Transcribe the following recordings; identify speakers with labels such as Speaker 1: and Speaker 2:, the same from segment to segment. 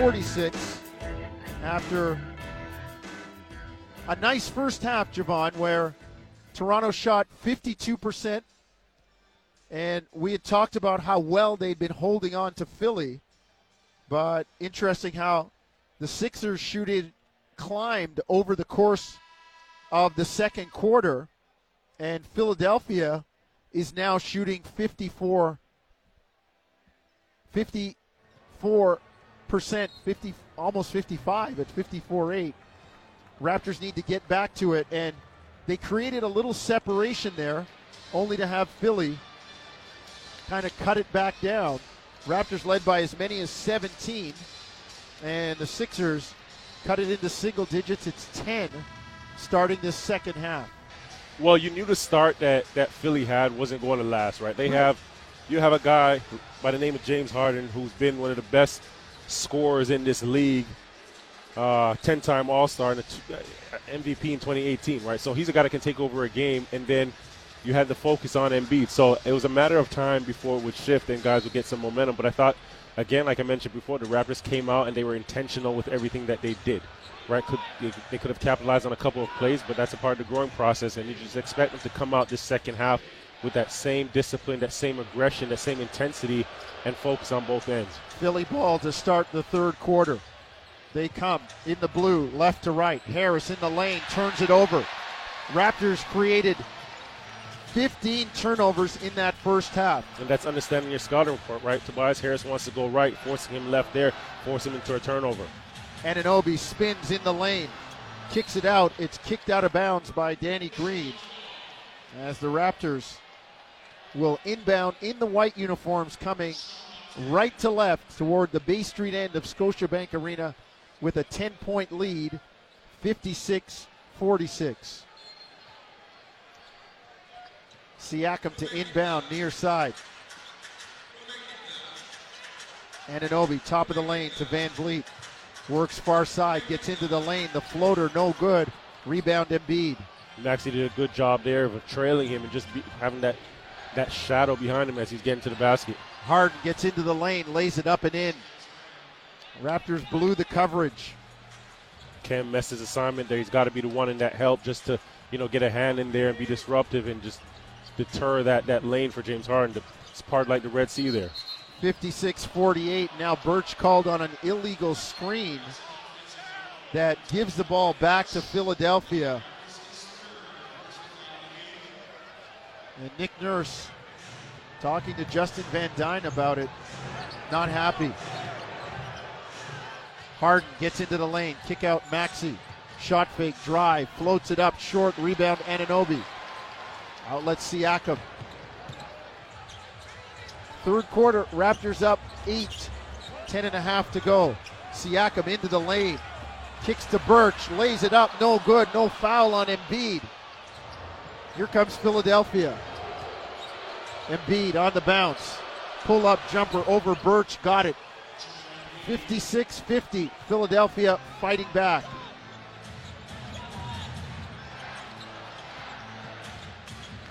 Speaker 1: 46 after a nice first half, Javon, where Toronto shot 52%. And we had talked about how well they'd been holding on to Philly. But interesting how the Sixers shooting climbed over the course of the second quarter. And Philadelphia is now shooting 54 54 percent 50 almost 55 at 54-8 raptors need to get back to it and they created a little separation there only to have philly kind of cut it back down. Raptors led by as many as 17 and the sixers cut it into single digits. It's 10 starting this second half.
Speaker 2: Well, you knew the start that, that Philly had wasn't going to last, right? They have you have a guy by the name of James Harden who's been one of the best scorers in this league, uh, 10-time All-Star and MVP in 2018, right? So he's a guy that can take over a game, and then you had the focus on Embiid. So it was a matter of time before it would shift and guys would get some momentum. But I thought, again, like I mentioned before, the Raptors came out and they were intentional with everything that they did right? Could they could have capitalized on a couple of plays, but that's a part of the growing process, and you just expect them to come out this second half with that same discipline, that same aggression, that same intensity, and focus on both ends.
Speaker 1: Philly ball to start the third quarter. They come in the blue, left to right. Harris in the lane turns it over. Raptors created 15 turnovers in that first half.
Speaker 2: And that's understanding your scouting report, right? Tobias Harris wants to go right, forcing him left there, forcing him into a turnover.
Speaker 1: And Anunoby spins in the lane, kicks it out. It's kicked out of bounds by Danny Green as the Raptors will inbound in the white uniforms coming right to left toward the Bay Street end of Scotiabank Arena with a 10 point lead, 56 46. Siakam to inbound near side. Anunoby, top of the lane to Van Vleet. Works far side, gets into the lane. The floater, no good. Rebound Embiid.
Speaker 2: Maxey did a good job there of trailing him and just having that that shadow behind him as he's getting to the basket.
Speaker 1: Harden gets into the lane, lays it up and in. Raptors blew the coverage.
Speaker 2: Cam messed his assignment there. He's got to be the one in that help just to, you know, get a hand in there and be disruptive and just deter that, that lane for James Harden. It's part like the Red Sea there.
Speaker 1: 56 48. Now Birch called on an illegal screen that gives the ball back to Philadelphia. And Nick Nurse talking to Justin Van Duyne about it. Not happy. Harden gets into the lane. Kick out Maxey. Shot fake drive. Floats it up short. Rebound Anunoby. Outlet Siakam. Third quarter, Raptors up eight. Ten and a half to go. Siakam into the lane. Kicks to Birch. Lays it up. No good. No foul on Embiid. Here comes Philadelphia. Embiid on the bounce. Pull up jumper over Birch. Got it. 56 50. Philadelphia fighting back.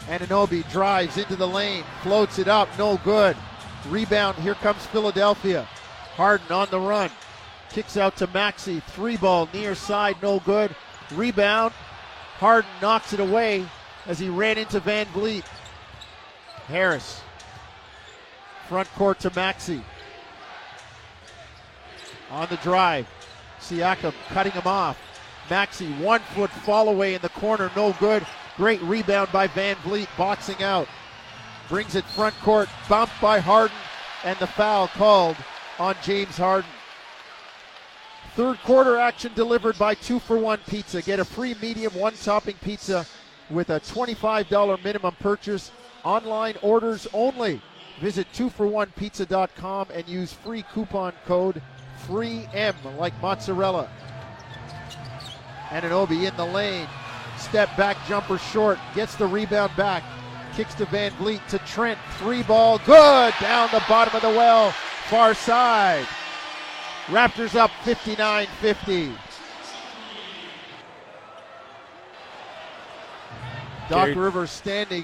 Speaker 1: Anunoby drives into the lane, floats it up, no good. Rebound, here comes Philadelphia. Harden on the run, kicks out to Maxey, three ball near side, no good. Rebound, Harden knocks it away as he ran into Van Vleet. Harris, front court to Maxey. On the drive, Siakam cutting him off. Maxey, one foot fall away in the corner, no good. Great rebound by Van Vleet, boxing out. Brings it front court, bumped by Harden, and the foul called on James Harden. Third quarter action delivered by Two for One Pizza. Get a free medium one topping pizza with a $25 minimum purchase. Online orders only. Visit 2for1pizza.com and use free coupon code FREEM like mozzarella. Anunoby in the lane. Step back jumper short. Gets the rebound back. Kicks to Van Vleet to Trent. Three ball. Good. Down the bottom of the well. Far side. Raptors up 59 50. Doc Rivers standing,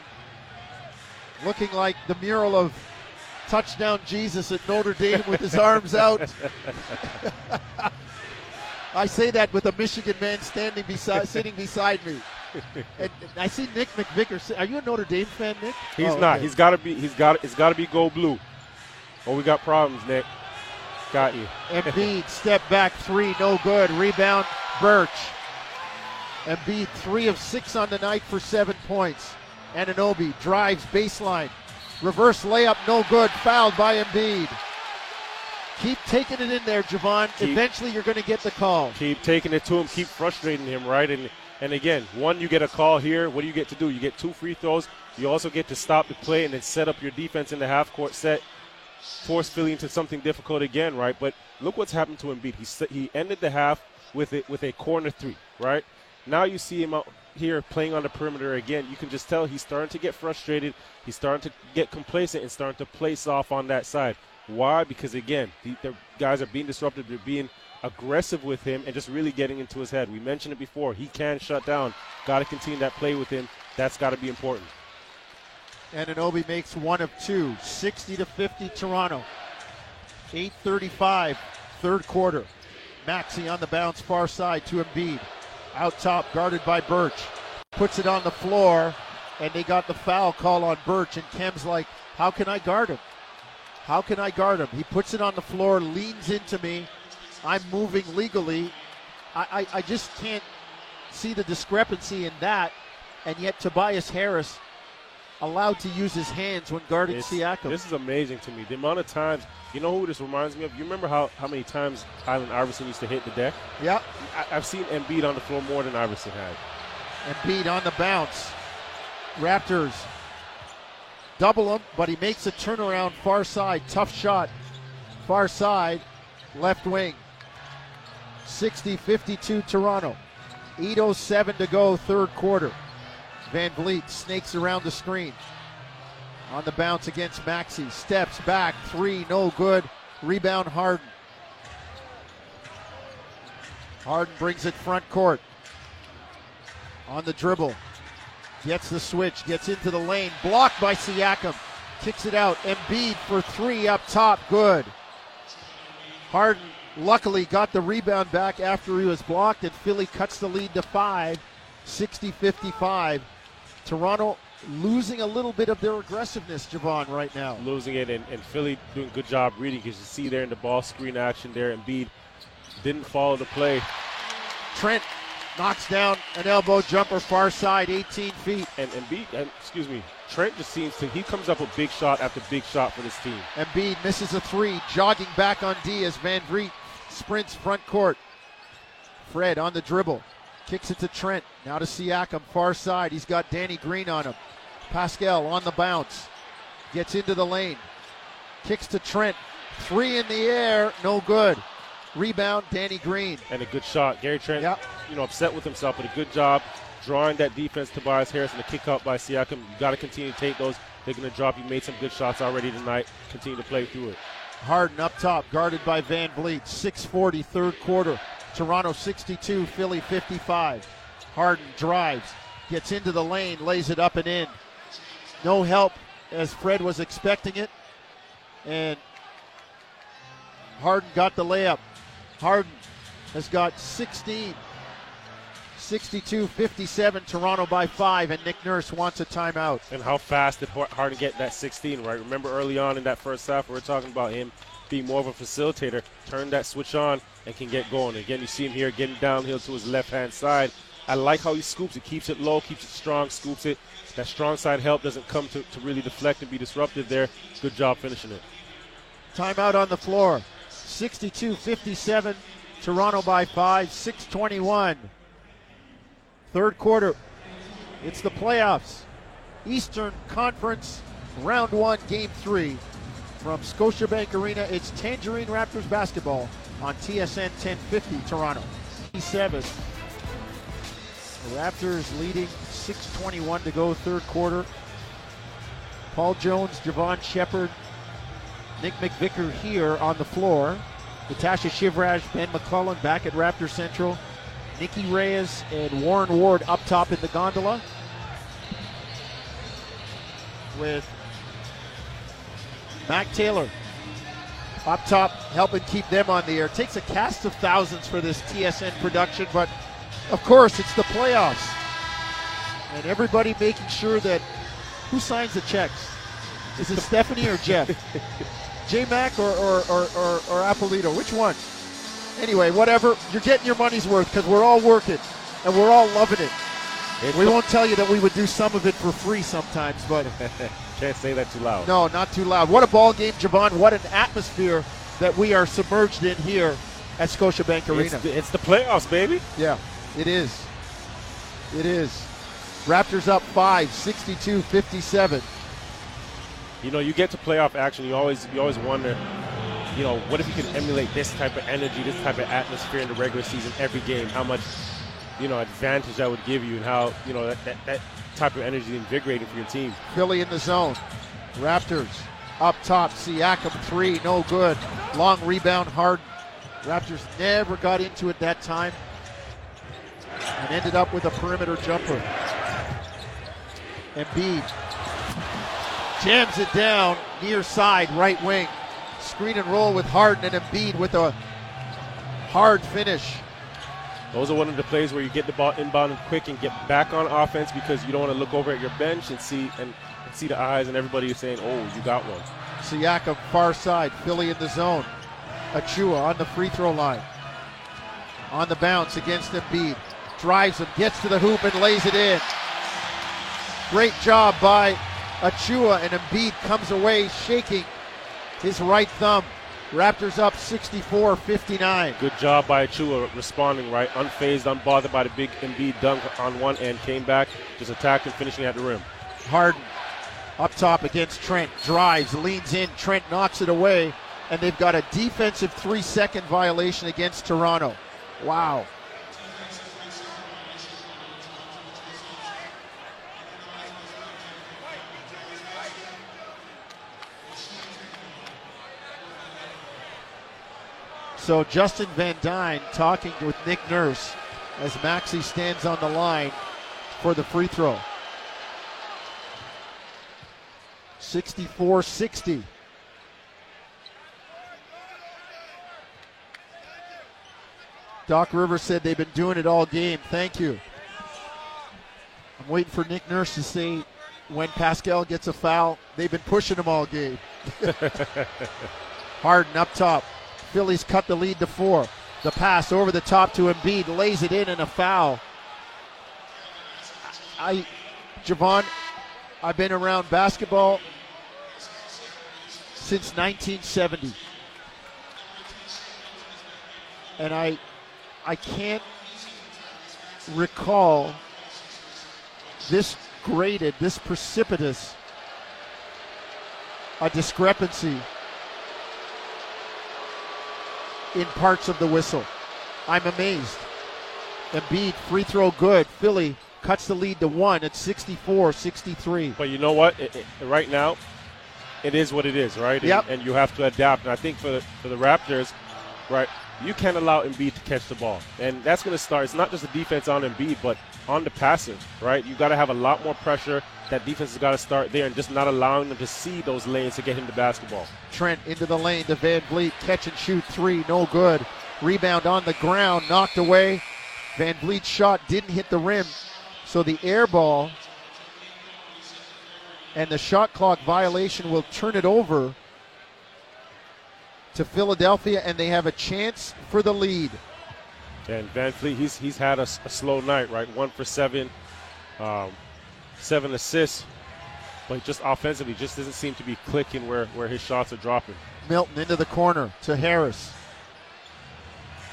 Speaker 1: looking like the mural of touchdown Jesus at Notre Dame with his arms out. I say that with a Michigan man standing beside, sitting beside me. And I see Nick McVicker. Are you a Notre Dame fan, Nick?
Speaker 2: He's
Speaker 1: Oh,
Speaker 2: not.
Speaker 1: okay.
Speaker 2: He's got to be. He's got. It's got to be gold blue. Oh, we got problems, Nick. Got you.
Speaker 1: Embiid step back three, no good. Rebound, Birch. Embiid three of six on the night for seven points. Anunoby drives baseline, reverse layup, no good. Fouled by Embiid. Keep taking it in there, Javon.
Speaker 2: Keep-
Speaker 1: Eventually, you're going to get the call.
Speaker 2: Keep taking it to him. Keep frustrating him, right? And and again, one, you get a call here. What do you get to do? You get two free throws. You also get to stop the play and then set up your defense in the half court set. Force Philly into something difficult again, right? But look what's happened to Embiid. He he ended the half with it with a corner three, right? Now you see him out here playing on the perimeter again. You can just tell he's starting to get frustrated. He's starting to get complacent and starting to place off on that side. Why? Because again, the, the guys are being disruptive. They're being aggressive with him and just really getting into his head. We mentioned it before. He can shut down. Got to continue that play with him. That's got to be important.
Speaker 1: And Anunoby makes one of two, 60 to 50 Toronto. 8:35, third quarter. Maxey on the bounce far side to Embiid. Out top, guarded by Birch. Puts it on the floor, and they got the foul call on Birch. And Khem's like, "How can I guard him? How can I guard him?" He puts it on the floor, leans into me. I'm moving legally. I, I, I just can't see the discrepancy in that. And yet Tobias Harris allowed to use his hands when guarding
Speaker 2: It's-
Speaker 1: Siakam.
Speaker 2: This is amazing to me. The amount of times, you know who this reminds me of? You remember how, how many times Allen Iverson used to hit the deck?
Speaker 1: Yep.
Speaker 2: I, I've seen Embiid on the floor more than Iverson had.
Speaker 1: Embiid on the bounce. Raptors double him, but he makes a turnaround far side. Tough shot. Far side, left wing. 60 52 Toronto. 8.07 to go, third quarter. Van Vleet snakes around the screen. On the bounce against Maxey. Steps back, three, no good. Rebound Harden. Harden brings it front court. On the dribble. Gets the switch, gets into the lane. Blocked by Siakam. Kicks it out. Embiid for three up top. Good. Harden luckily got the rebound back after he was blocked, and Philly cuts the lead to five, 60 55. Toronto losing a little bit of their aggressiveness, Javon, right now.
Speaker 2: Losing it, and, and Philly doing a good job reading because you see there in the ball screen action there, Embiid didn't follow the play.
Speaker 1: Trent knocks down an elbow jumper far side, 18 feet.
Speaker 2: And Embiid, and, excuse me, Trent just seems to, he comes up with big shot after big shot for this team.
Speaker 1: Embiid misses a three, jogging back on D as Van Vleet sprints front court. Fred on the dribble, kicks it to Trent. Now to Siakam, far side. He's got Danny Green on him. Pascal on the bounce, gets into the lane, kicks to Trent. Three in the air, no good. Rebound, Danny Green.
Speaker 2: and a good shot. Gary Trent,
Speaker 1: Yep.
Speaker 2: you know, upset with himself, but a good job drawing that defense. Tobias Harris and the kick out by Siakam. You got to continue to take those. They're going to drop. You made some good shots already tonight. Continue to play through it.
Speaker 1: Harden up top, guarded by Van Vleet. 640, third quarter. Toronto 62, Philly 55. Harden drives, gets into the lane, lays it up and in. No help as Fred was expecting it. And Harden got the layup. Harden has got 16. 62 57, Toronto by five, and Nick Nurse wants a timeout.
Speaker 2: And how fast did Harden get that 16, right? Remember early on in that first half, we were talking about him being more of a facilitator, turn that switch on and can get going. Again, you see him here getting downhill to his left hand side. I like how he scoops it, keeps it low, keeps it strong, scoops it. That strong side help doesn't come to, to really deflect and be disruptive there. Good job finishing it.
Speaker 1: Timeout on the floor. 62 57. Toronto by five. 621. Third quarter. It's the playoffs. Eastern Conference, round one, game three. From Scotiabank Arena, it's Tangerine Raptors basketball on TSN 1050 Toronto. 7. The Raptors leading 621 to go, third quarter. Paul Jones, Jevohn Shepherd, Nick McVicker here on the floor. Natasha Shivraj, Ben McClellan back at Raptor Central. Nikki Reyes and Warren Ward up top in the gondola. With Mac Taylor up top helping keep them on the air. Takes a cast of thousands for this TSN production, but of course it's the playoffs. And everybody making sure that who signs the checks? Is it Stephanie or Jeff? J Mac or, or, or, or, or Apolito? Which one? Anyway, whatever. You're getting your money's worth because we're all working and we're all loving it.
Speaker 2: It's
Speaker 1: We won't tell you that we would do some of it for free sometimes, but
Speaker 2: Can't say that too loud.
Speaker 1: no, not too loud. What a ball game, Javon. What an atmosphere that we are submerged in here at Scotiabank Arena.
Speaker 2: It's the, it's the playoffs, baby.
Speaker 1: yeah, it is. It is. Raptors up 5, 62 57.
Speaker 2: You know, you get to playoff action, you always you always wonder, you know, what if you can emulate this type of energy, this type of atmosphere in the regular season every game? How much, you know, advantage that would give you, and how you know that, that, that type of energy invigorating for your team.
Speaker 1: Philly in the zone. Raptors up top. Siakam three, no good. Long rebound, Harden. Raptors never got into it that time and ended up with a perimeter jumper. Embiid jams it down near side, right wing. Screen and roll with Harden and Embiid with a hard finish.
Speaker 2: Those are one of the plays where you get the ball inbound quick and get back on offense because you don't want to look over at your bench and see and, see the eyes and everybody is saying, "Oh, you got one."
Speaker 1: Siakam far side, Philly in the zone. Achiuwa on the free throw line. On the bounce against Embiid. Drives him, gets to the hoop and lays it in. Great job by Achiuwa and Embiid comes away shaking his right thumb. Raptors up 64-59.
Speaker 2: Good job by Achiuwa responding right, unfazed, unbothered by the big Embiid dunk on one end, came back, just attacked and finishing at the rim.
Speaker 1: Harden up top against Trent. Drives, leans in. Trent knocks it away. And they've got a defensive three second violation against Toronto. Wow. So Justin Van Duyne talking with Nick Nurse as Maxey stands on the line for the free throw. 64 60. Doc Rivers said they've been doing it all game. Thank you. I'm waiting for Nick Nurse to say when Pascal gets a foul, they've been pushing him all game. Harden up top. Phillies cut the lead to four. The pass over the top to Embiid, lays it in and a foul. I, Javon, I've been around basketball since 1970. And I I can't recall this graded, this precipitous a discrepancy in parts of the whistle. I'm amazed. Embiid, free throw good. Philly cuts the lead to one at 64 63.
Speaker 2: But you know what? It, it- right now, it is what it is, right? And,
Speaker 1: Yep.
Speaker 2: and you have to adapt. And I think for the, for the Raptors, right, you can't allow Embiid to catch the ball, and that's going to start. It's not just the defense on Embiid, but on the passive, right? You've got to have a lot more pressure. That defense has got to start there, and just not allowing them to see those lanes to get him the basketball.
Speaker 1: Trent into the lane to Van Vleet. Catch and shoot three, no good. Rebound on the ground, knocked away. Van Vleet's shot didn't hit the rim. So the air ball and the shot clock violation will turn it over to Philadelphia, and they have a chance for the lead.
Speaker 2: And Van Vleet, he's he's had a slow night, right? One for seven, um, seven assists, but just offensively, just doesn't seem to be clicking where where his shots are dropping.
Speaker 1: Milton into the corner to Harris.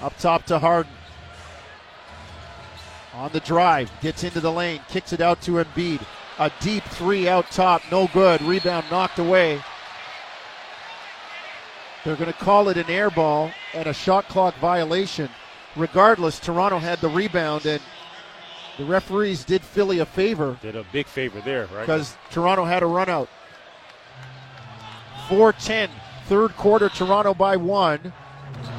Speaker 1: Up top to Harden. On the drive, gets into the lane, kicks it out to Embiid. A deep three out top, no good. Rebound knocked away. They're going to call it an air ball and a shot clock violation. Regardless, Toronto had the rebound, and the referees did Philly a favor
Speaker 2: Did a big favor there, right?
Speaker 1: because Toronto had a run out. 4-10, third quarter, Toronto by one.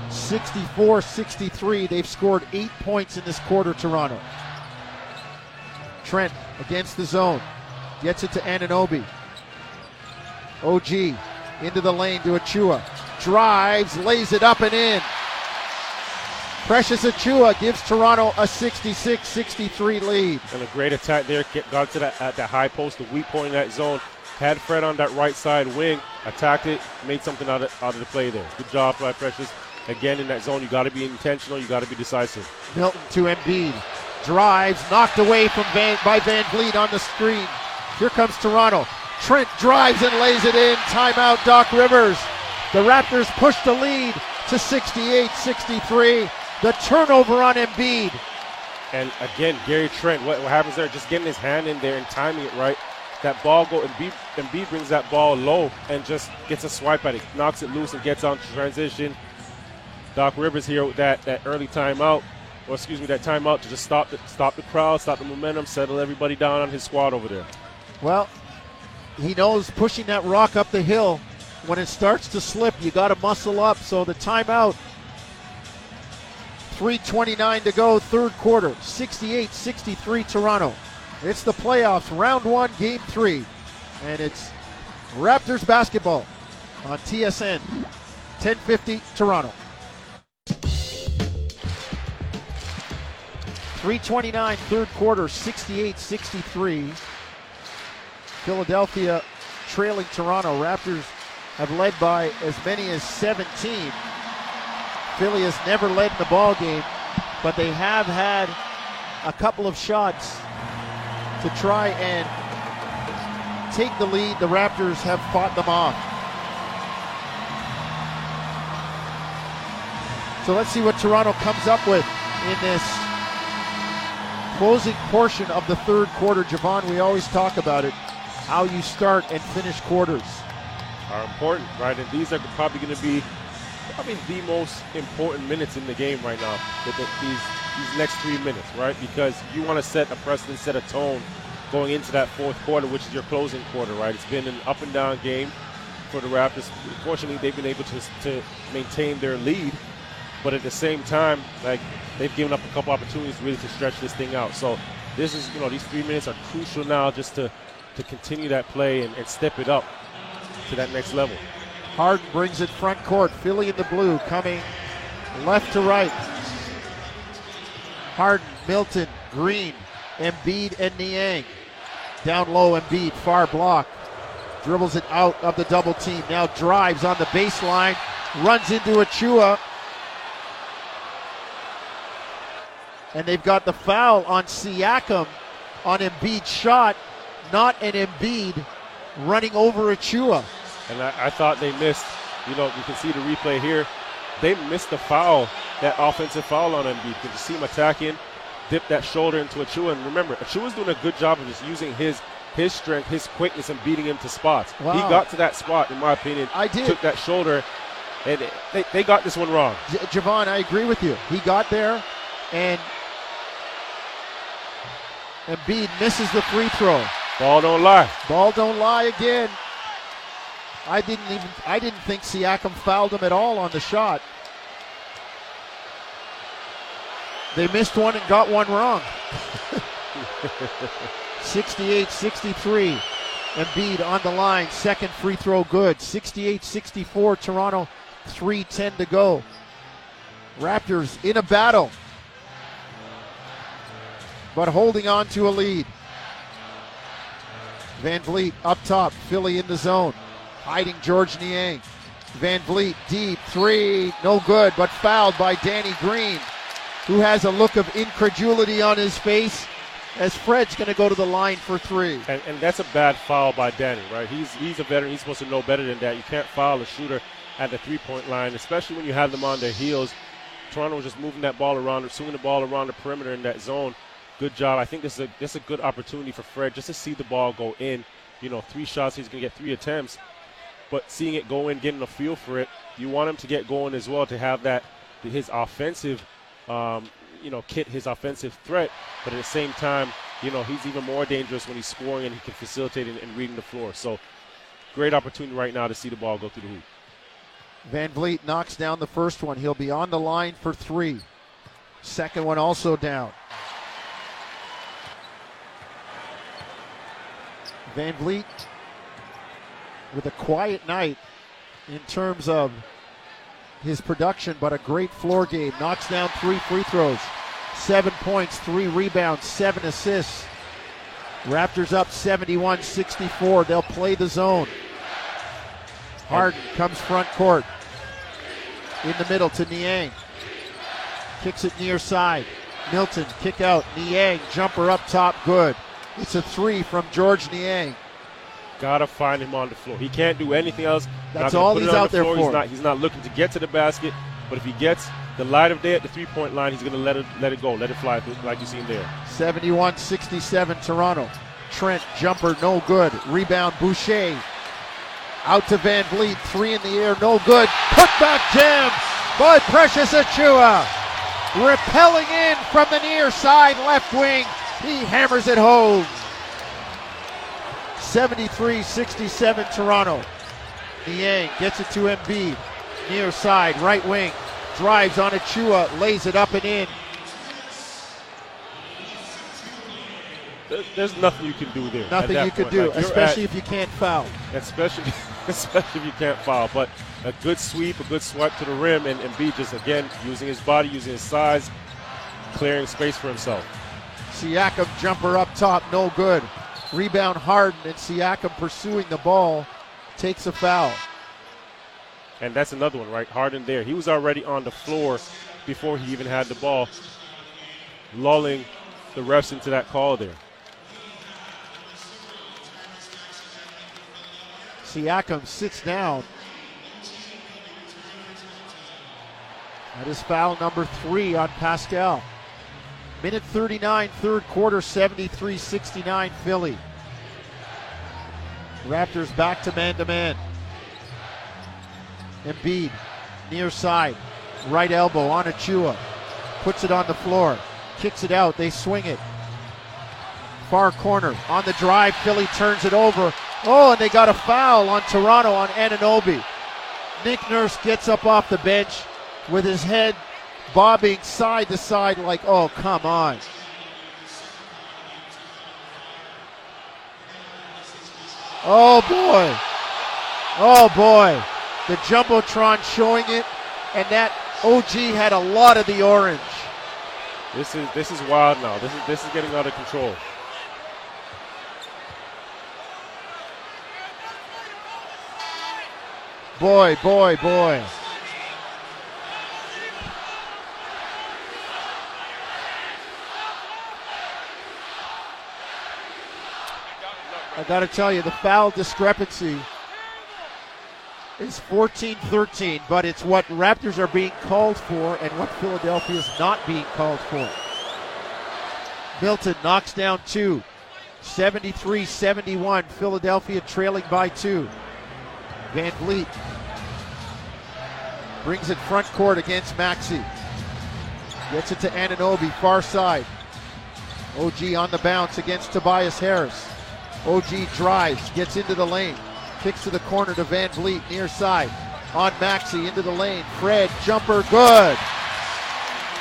Speaker 1: 64-63. They've scored eight points in this quarter, Toronto. Trent against the zone. Gets it to Anunoby. OG into the lane to Achiuwa. Drives, lays it up and in. Precious Achiuwa gives Toronto a 66-63 lead.
Speaker 2: And a great attack there. Got to that at the high post, the weak point in that zone. Had Fred on that right side wing, attacked it, made something out of, out of the play there. Good job by Precious. Again, in that zone, you got to be intentional. You got to be decisive.
Speaker 1: Milton to Embiid. Drives, knocked away from Van, by Van Vleet on the screen. Here comes Toronto. Trent drives and lays it in. Timeout, Doc Rivers. The Raptors push the lead to 68 63. The turnover on Embiid.
Speaker 2: And again, Gary Trent, what, what, happens there? Just getting his hand in there and timing it right. That ball go Embiid, Embiid brings that ball low and just gets a swipe at it, knocks it loose and gets on transition. Doc Rivers here with that, that early timeout, or excuse me, that timeout to just stop the stop the crowd, stop the momentum, settle everybody down on his squad over there.
Speaker 1: Well, he knows pushing that rock up the hill when it starts to slip, you got to muscle up. So the timeout, 3.29 to go, third quarter, 68 63 Toronto. It's the playoffs, round one, game three. And it's Raptors basketball on TSN, 1050 Toronto. 329 third quarter 68 63 philadelphia trailing toronto raptors have led by as many as 17 philly has never led in the ball game but they have had a couple of shots to try and take the lead the raptors have fought them off so let's see what toronto comes up with in this closing portion of the third quarter. Javon, we always talk about it. How you start and finish quarters
Speaker 2: are important, right? And these are probably going to be probably the most important minutes in the game right now. With the, these these next three minutes, right? Because you want to set a precedent, set a tone going into that fourth quarter, which is your closing quarter, right? It's been an up and down game for the Raptors. Fortunately, they've been able to, to maintain their lead, but at the same time, like they've given up a couple opportunities really to stretch this thing out. So this is, you know, these three minutes are crucial now just to, to continue that play and, and step it up to that next level.
Speaker 1: Harden brings it front court. Philly in the blue coming left to right. Harden, Milton, Green, Embiid, and Niang. Down low, Embiid, far block. Dribbles it out of the double team. Now drives on the baseline. Runs into Achiuwa. and they've got the foul on Siakam on Embiid's shot, not an Embiid running over Achiuwa.
Speaker 2: And I, I, thought they missed, you know, you can see the replay here. They missed the foul, that offensive foul on Embiid. You see him attacking, dip that shoulder into Achiuwa. And remember, Achiuwa's doing a good job of just using his his strength, his quickness, and beating him to spots. Wow. He got to that spot, in my opinion.
Speaker 1: I did.
Speaker 2: Took that shoulder, and they, they got this one wrong.
Speaker 1: J- Javon, I agree with you. He got there, and Embiid misses the free throw.
Speaker 2: Ball don't lie.
Speaker 1: Ball don't lie again. I didn't even I didn't think Siakam fouled him at all on the shot. They missed one and got one wrong. 68-63. Embiid on the line. Second free throw good. 68-64 Toronto. 3:10 to go. Raptors in a battle but holding on to a lead. Van Vleet up top, Philly in the zone, hiding Georges Niang. Van Vleet deep three, no good, but fouled by Danny Green, who has a look of incredulity on his face as Fred's going to go to the line for three.
Speaker 2: And, and, that's a bad foul by Danny, right? He's he's a veteran. He's supposed to know better than that. You can't foul a shooter at the three-point line, especially when you have them on their heels. Toronto was just moving that ball around, swinging the ball around the perimeter in that zone good job. I think this is a this is a good opportunity for Fred just to see the ball go in. You know, three shots, he's gonna get three attempts, but seeing it go in, getting a feel for it, you want him to get going as well to have that his offensive, um, you know, kit his offensive threat, but at the same time, you know, he's even more dangerous when he's scoring and he can facilitate and, and reading the floor. So, great opportunity right now to see the ball go through the hoop.
Speaker 1: Van Vleet knocks down the first one. He'll be on the line for three. Second one also down. Van Vleet with a quiet night in terms of his production, but a great floor game. Knocks down three free throws, seven points, three rebounds, seven assists. Raptors up 71 64. They'll play the zone. Harden comes front court. In the middle to Niang. Kicks it near side. Milton, kick out. Niang, jumper up top, good. It's a three from Georges Niang.
Speaker 2: Gotta find him on the floor. He can't do anything else.
Speaker 1: That's all he's out
Speaker 2: the
Speaker 1: there
Speaker 2: floor.
Speaker 1: for.
Speaker 2: He's not, he's not looking to get to the basket, but if he gets the light of day at the three-point line, he's gonna let it let it go, let it fly, like you seen there.
Speaker 1: 71 67 Toronto. Trent, jumper, no good. Rebound, Boucher. Out to Van Vleet, three in the air, no good. Putback jam by Precious Achiuwa. Repelling in from the near side left wing. He hammers it home. 73 67 Toronto. Niang gets it to Embiid. Near side, right wing. Drives on Achiuwa, lays it up and in.
Speaker 2: There's nothing you can do there.
Speaker 1: Nothing you
Speaker 2: can
Speaker 1: do,
Speaker 2: Like,
Speaker 1: especially
Speaker 2: at-
Speaker 1: if you can't foul.
Speaker 2: especially especially if you can't foul. But a good sweep, a good swipe to the rim, and Embiid just again using his body, using his size, clearing space for himself.
Speaker 1: Siakam jumper up top, no good. Rebound Harden and Siakam pursuing the ball takes a foul.
Speaker 2: And that's another one, right? Harden there. He was already on the floor before he even had the ball, lulling the refs into that call there.
Speaker 1: Siakam sits down. That is foul number three on Pascal. Minute 39, third quarter, 73 69 Philly. Raptors back to man to man. Embiid, near side, right elbow on Achiuwa. Puts it on the floor, kicks it out, they swing it. Far corner, on the drive, Philly turns it over. Oh, and they got a foul on Toronto on Anunoby. Nick Nurse gets up off the bench with his head bobbing side to side like, oh, come on. Oh, boy. Oh, boy. The Jumbotron showing it, and that OG had a lot of the orange.
Speaker 2: This is this is wild now. This is this is getting out of control.
Speaker 1: Boy, boy, boy. I got to tell you, the foul discrepancy is 14 13, but it's what Raptors are being called for and what Philadelphia is not being called for. Milton knocks down two. 73 71. Philadelphia trailing by two. Van Vleet brings it front court against Maxey. Gets it to Anunoby, far side. OG on the bounce against Tobias Harris. OG drives, gets into the lane, kicks to the corner to Van Vleet, near side. On Maxey, into the lane. Fred, jumper, good.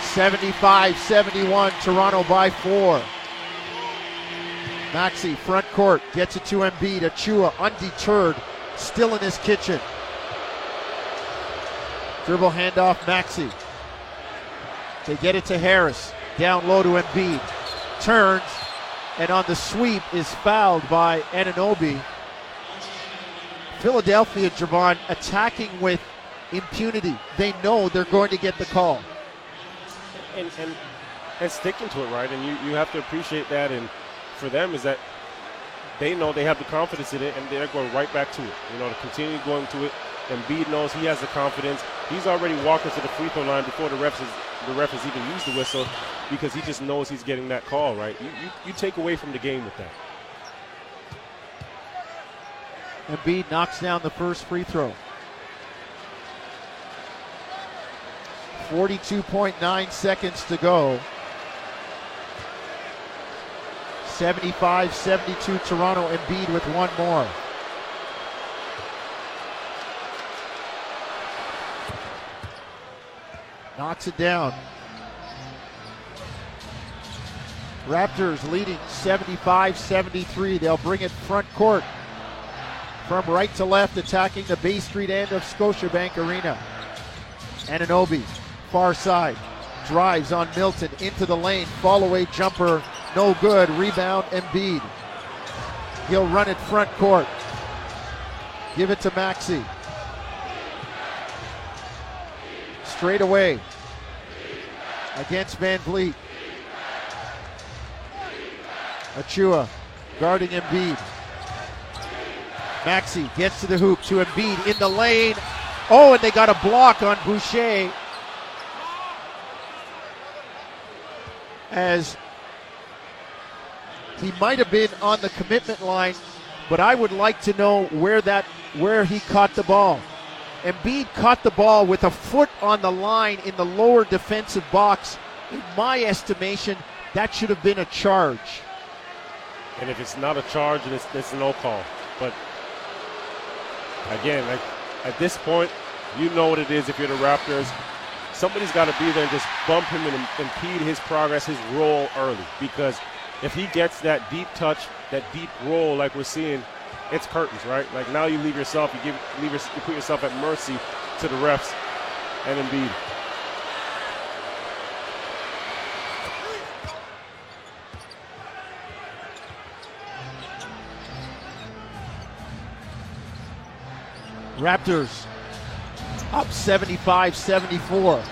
Speaker 1: 75 71, Toronto by four. Maxey, front court, gets it to Embiid. Achiuwa, undeterred, still in his kitchen. Dribble handoff, Maxey. They get it to Harris. Down low to Embiid. Turns, and on the sweep is fouled by Anunoby. Philadelphia, Javon, attacking with impunity. They know they're going to get the call.
Speaker 2: and, and and sticking to it, right? And you, you have to appreciate that. And for them, is that they know they have the confidence in it, and they're going right back to it. You know, to continue going to it. And Bede knows he has the confidence. He's already walking to the free throw line before the refs is, the ref has even used the whistle, because he just knows he's getting that call, right? You, you, you take away from the game with that.
Speaker 1: Embiid knocks down the first free throw. 42.9 seconds to go. 75 72 Toronto. Embiid with one more. Knocks it down. Raptors leading 75 73. They'll bring it front court from right to left, attacking the Bay Street end of Scotiabank Arena. Anunoby, far side, drives on Milton into the lane. Fall away jumper, no good. Rebound, Embiid. He'll run it front court. Give it to Maxey. Straight away against Van Vleet. Achiuwa guarding Embiid. Maxey gets to the hoop to Embiid in the lane. Oh, and they got a block on Boucher as he might have been on the commitment line, but I would like to know where that where he caught the ball. Embiid caught the ball with a foot on the line in the lower defensive box. In my estimation, that should have been a charge.
Speaker 2: And if it's not a charge, it's, it's no call. But again, like, at this point, you know what it is if you're the Raptors. Somebody's got to be there and just bump him and impede his progress, his roll early. Because if he gets that deep touch, that deep roll like we're seeing, it's curtains, right? Like now you leave yourself, you give, leave you put yourself at mercy to the refs and Embiid.
Speaker 1: Raptors up 75 74.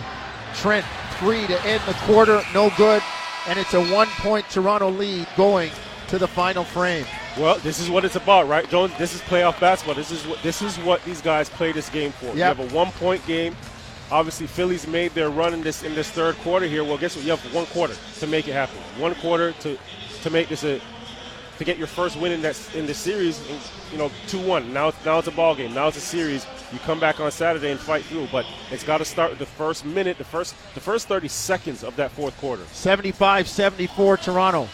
Speaker 1: Trent, three to end the quarter, no good. And it's a one point Toronto lead going to the final frame.
Speaker 2: Well, this is what it's about, right, Jones? This is playoff basketball. This is what this is what these guys play this game for. Yep. You have a one-point game. Obviously, Philly's made their run in this in this third quarter here. Well, guess what? You have one quarter to make it happen. One quarter to to make this a to get your first win in that in the series. You know, two one. Now now it's a ball game. Now it's a series. You come back on Saturday and fight through, but it's got to start with the first minute, the first the first 30 seconds of that fourth quarter.
Speaker 1: 75-74 Toronto.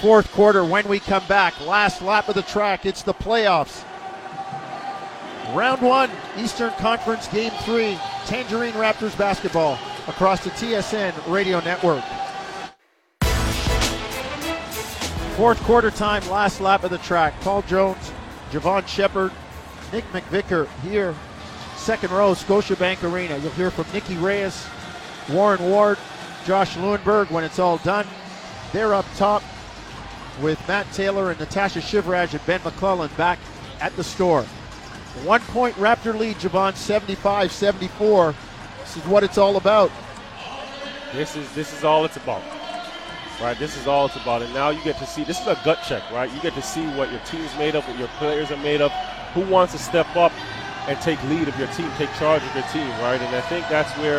Speaker 1: Fourth quarter when we come back. Last lap of the track. It's the playoffs. Round one, Eastern Conference Game Three, Tangerine Raptors basketball across the TSN radio network. Fourth quarter time, last lap of the track. Paul Jones, Jevohn Shepherd, Nick McVicker here, second row, Scotiabank Arena. You'll hear from Nikki Reyes, Warren Ward, Josh Lewenberg when it's all done. They're up top with Matt Taylor and Natasha Shivraj and Ben McClellan back at the store. One point Raptor lead, Javon 75 74. This is what it's all about.
Speaker 2: This is this is all it's about right? This is all it's about. And now you get to see this is a gut check, right? You get to see what your team's made of, what your players are made of, who wants to step up and take lead of your team, take charge of your team, right? And I think that's where,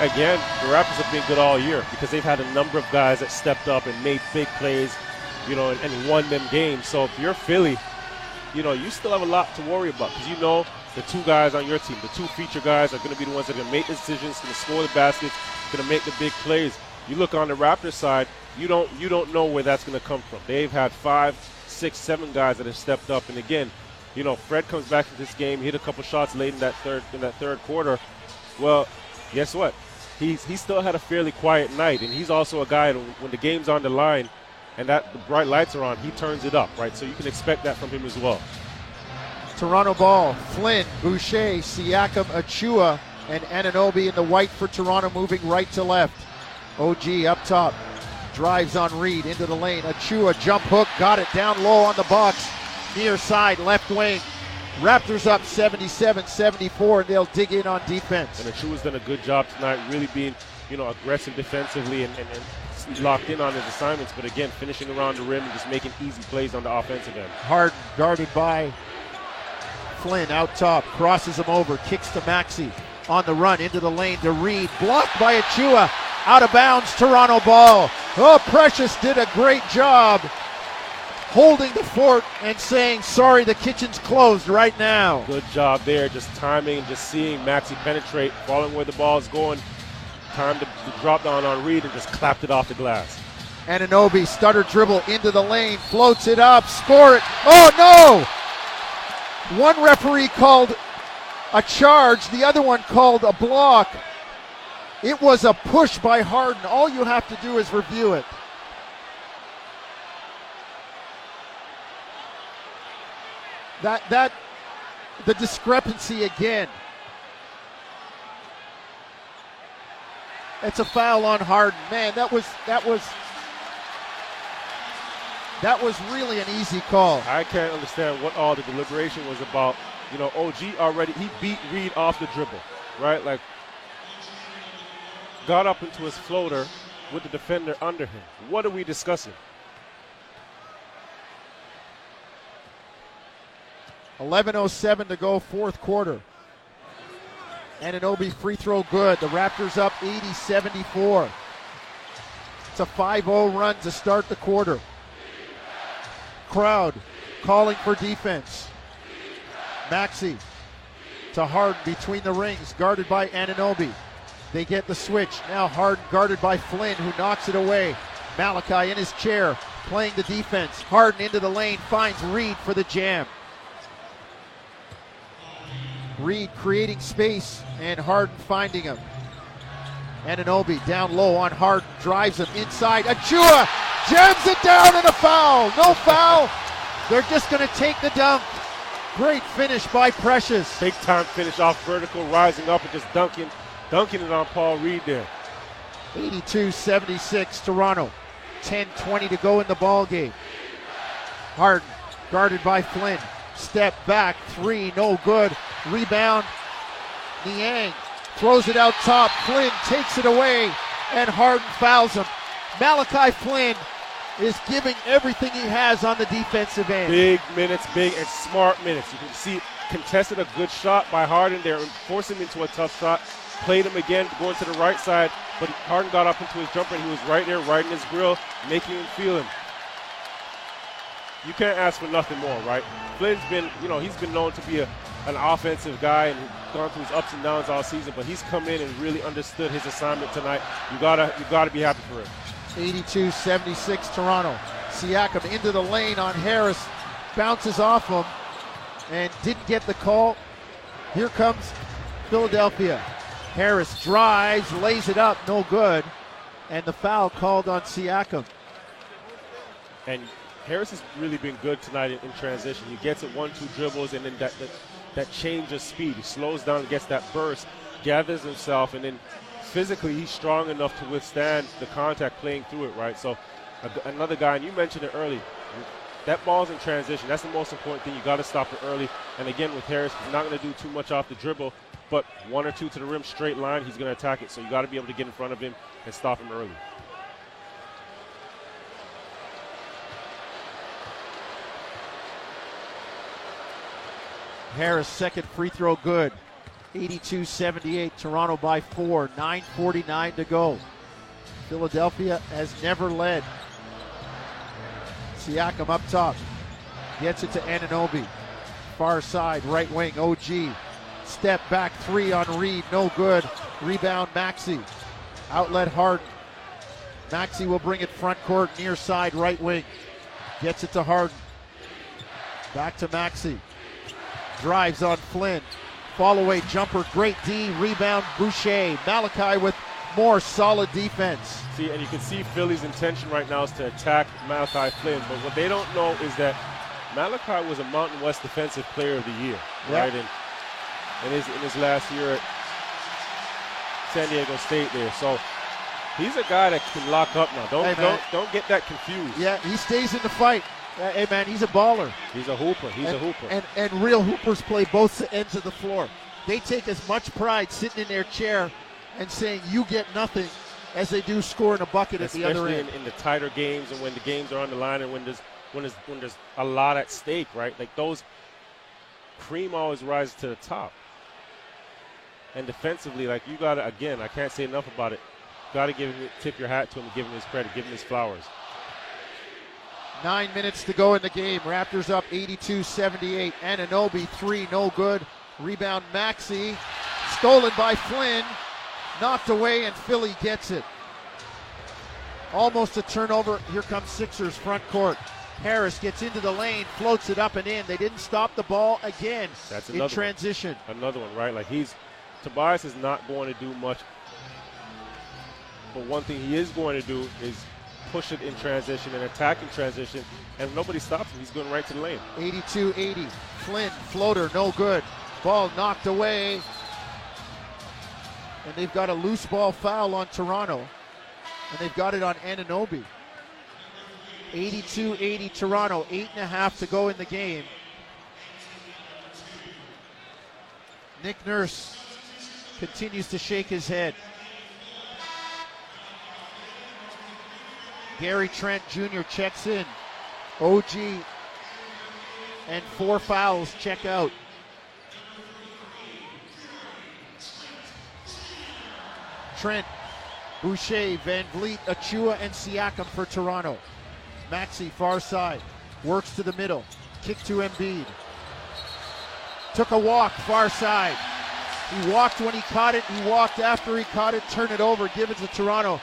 Speaker 2: again, the Raptors have been good all year because they've had a number of guys that stepped up and made big plays, you know, and, and won them games. So if you're Philly, you know, you still have a lot to worry about because you know the two guys on your team, the two feature guys, are going to be the ones that are going to make the decisions, going to score the baskets, going to make the big plays. You look on the Raptors side, you don't you don't know where that's going to come from. They've had five, six, seven guys that have stepped up, and again, you know, Fred comes back into this game, hit a couple shots late in that third in that third quarter. Well, guess what? He's he still had a fairly quiet night, and he's also a guy when the game's on the line and that the bright lights are on, he turns it up, right? So you can expect that from him as well.
Speaker 1: Toronto ball, Flynn, Boucher, Siakam, Achiuwa, and Anunoby in the white for Toronto moving right to left. OG up top. Drives on Reed into the lane. Achiuwa jump hook. Got it down low on the box. Near side, left wing. Raptors up 77 74, and they'll dig in on defense.
Speaker 2: And Achiuwa's done a good job tonight, really being you know aggressive defensively and, and, and locked in on his assignments, but again, finishing around the rim and just making easy plays on the offensive end.
Speaker 1: Hard guarded by Flynn out top, crosses him over, kicks to Maxey on the run into the lane to Reed, blocked by Achiuwa out of bounds, Toronto ball. Oh, Precious did a great job holding the fort and saying, sorry, the kitchen's closed right now.
Speaker 2: Good job there, just timing, and just seeing Maxey penetrate, following where the ball is going. Time to, drop down on Reed and just clapped it off the glass.
Speaker 1: Anunoby stutter dribble into the lane, floats it up, score it. Oh no! One referee called a charge, the other one called a block. It was a push by Harden. All you have to do is review it. That that the discrepancy again. It's a foul on Harden. Man, that was that was that was really an easy call.
Speaker 2: I can't understand what all the deliberation was about. You know, OG already he beat Reed off the dribble, right? Like got up into his floater with the defender under him. What are we discussing?
Speaker 1: 11.07 to go, fourth quarter. Anunoby free throw good. The Raptors up 80 74. It's a 5 0 run to start the quarter. Crowd calling for defense. Maxey to Harden between the rings, guarded by Anunoby. They get the switch. Now Harden guarded by Flynn, who knocks it away. Malachi in his chair, playing the defense. Harden into the lane, finds Reed for the jam. Reed creating space and Harden finding him. Anunoby down low on Harden, drives him inside. Achiuwa jams it down and a foul. No foul. They're just going to take the dunk. Great finish by Precious.
Speaker 2: Big time finish off vertical, rising up and just dunking, dunking it on Paul Reed there.
Speaker 1: 82-76 Toronto. 10-20 to go in the ball game. Harden guarded by Flynn. Step back, three, no good. Rebound. Niang throws it out top. Flynn takes it away, and Harden fouls him. Malachi Flynn is giving everything he has on the defensive end.
Speaker 2: Big minutes, big and smart minutes. You can see contested a good shot by Harden there, and forcing him into a tough shot. Played him again, going to the right side, but Harden got up into his jumper and he was right there, right in his grill, making him feel him. You can't ask for nothing more, right? Flynn's been, you know, he's been known to be a, an offensive guy and gone through his ups and downs all season, but he's come in and really understood his assignment tonight. You gotta, you gotta be happy for him.
Speaker 1: 82-76 Toronto. Siakam into the lane on Harris, bounces off him, and didn't get the call. Here comes Philadelphia. Harris drives, lays it up, no good, and the foul called on Siakam.
Speaker 2: And Harris has really been good tonight in, in transition. He gets it one, two dribbles, and then that, that that change of speed. He slows down, gets that burst, gathers himself, and then physically he's strong enough to withstand the contact playing through it, right? So another guy, and you mentioned it early, that ball's in transition. That's the most important thing. You got to stop it early. And again, with Harris, he's not going to do too much off the dribble, but one or two to the rim straight line, he's going to attack it. So you got to be able to get in front of him and stop him early.
Speaker 1: Harris, second free throw good. 82 78, Toronto by four. 9.49 to go. Philadelphia has never led. Siakam up top. Gets it to Anunoby. Far side, right wing, OG. Step back three on Reed, no good. Rebound, Maxey. Outlet Harden. Maxey will bring it front court, near side, right wing. Gets it to Harden. Back to Maxey drives on Flynn. Fall away jumper, great D, rebound Boucher. Malachi with more solid defense.
Speaker 2: See, and you can see Philly's intention right now is to attack Malachi Flynn, but what they don't know is that Malachi was a Mountain West Defensive Player of the Year, right? And in his in his last year at San Diego State there. So he's a guy that can lock up now. Don't hey, don't don't get that confused.
Speaker 1: Yeah, he stays in the fight. Uh, hey man, he's a baller.
Speaker 2: He's a hooper. He's
Speaker 1: and,
Speaker 2: a hooper.
Speaker 1: And and real hoopers play both ends of the floor. They take as much pride sitting in their chair and saying you get nothing as they do scoring a bucket
Speaker 2: Especially
Speaker 1: at the other end.
Speaker 2: In, in the tighter games and when the games are on the line and when there's when there's when there's a lot at stake, right? Like those cream always rises to the top. And defensively, like you gotta again, I can't say enough about it. Gotta give him tip your hat to him, give him his credit, give him his flowers.
Speaker 1: Nine minutes to go in the game. Raptors up 82 78. Anunoby, three, no good. Rebound, Maxey. Stolen by Flynn. Knocked away, and Philly gets it. Almost a turnover. Here comes Sixers front court. Harris gets into the lane, floats it up and in. They didn't stop the ball again
Speaker 2: That's
Speaker 1: in transition.
Speaker 2: One. Another one, right? Like he's Tobias is not going to do much. But one thing he is going to do is push it in transition and attack in transition, and nobody stops him. He's going right to the lane.
Speaker 1: 82-80. Flynn floater, no good. Ball knocked away. And they've got a loose ball foul on Toronto. And they've got it on Anunoby. 82-80 Toronto. Eight and a half to go in the game. Nick Nurse continues to shake his head. Gary Trent Jr. checks in. OG and four fouls check out. Trent, Boucher, Van Vleet, Achiuwa, and Siakam for Toronto. Maxey, far side, works to the middle. Kick to Embiid. Took a walk, far side. He walked when he caught it. He walked after he caught it. Turn it over. Give it to Toronto.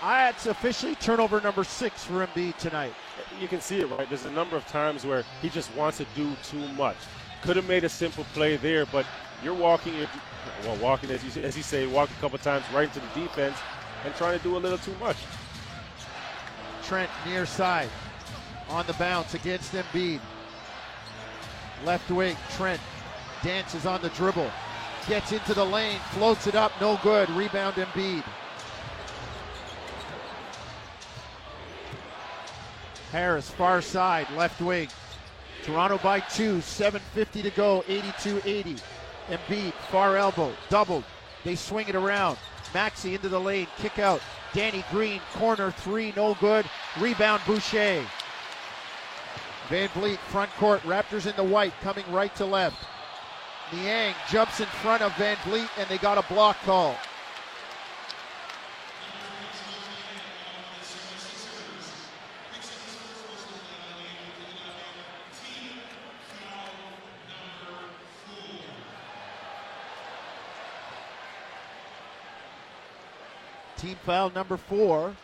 Speaker 1: That's officially turnover number six for Embiid tonight.
Speaker 2: You can see it, right? There's a number of times where he just wants to do too much. Could have made a simple play there, but you're walking, well, walking as you as you say, walk a couple times right into the defense and trying to do a little too much.
Speaker 1: Trent near side on the bounce against Embiid. Left wing, Trent dances on the dribble, gets into the lane, floats it up, no good. Rebound Embiid. Harris, far side, left wing. Toronto by two, 7.50 to go, 82 80. Embiid, far elbow, doubled. They swing it around. Maxey into the lane, kick out. Danny Green, corner three, no good. Rebound Boucher. Van Vleet, front court. Raptors in the white, coming right to left. Niang jumps in front of Van Vleet, and they got a block call. Team foul number four.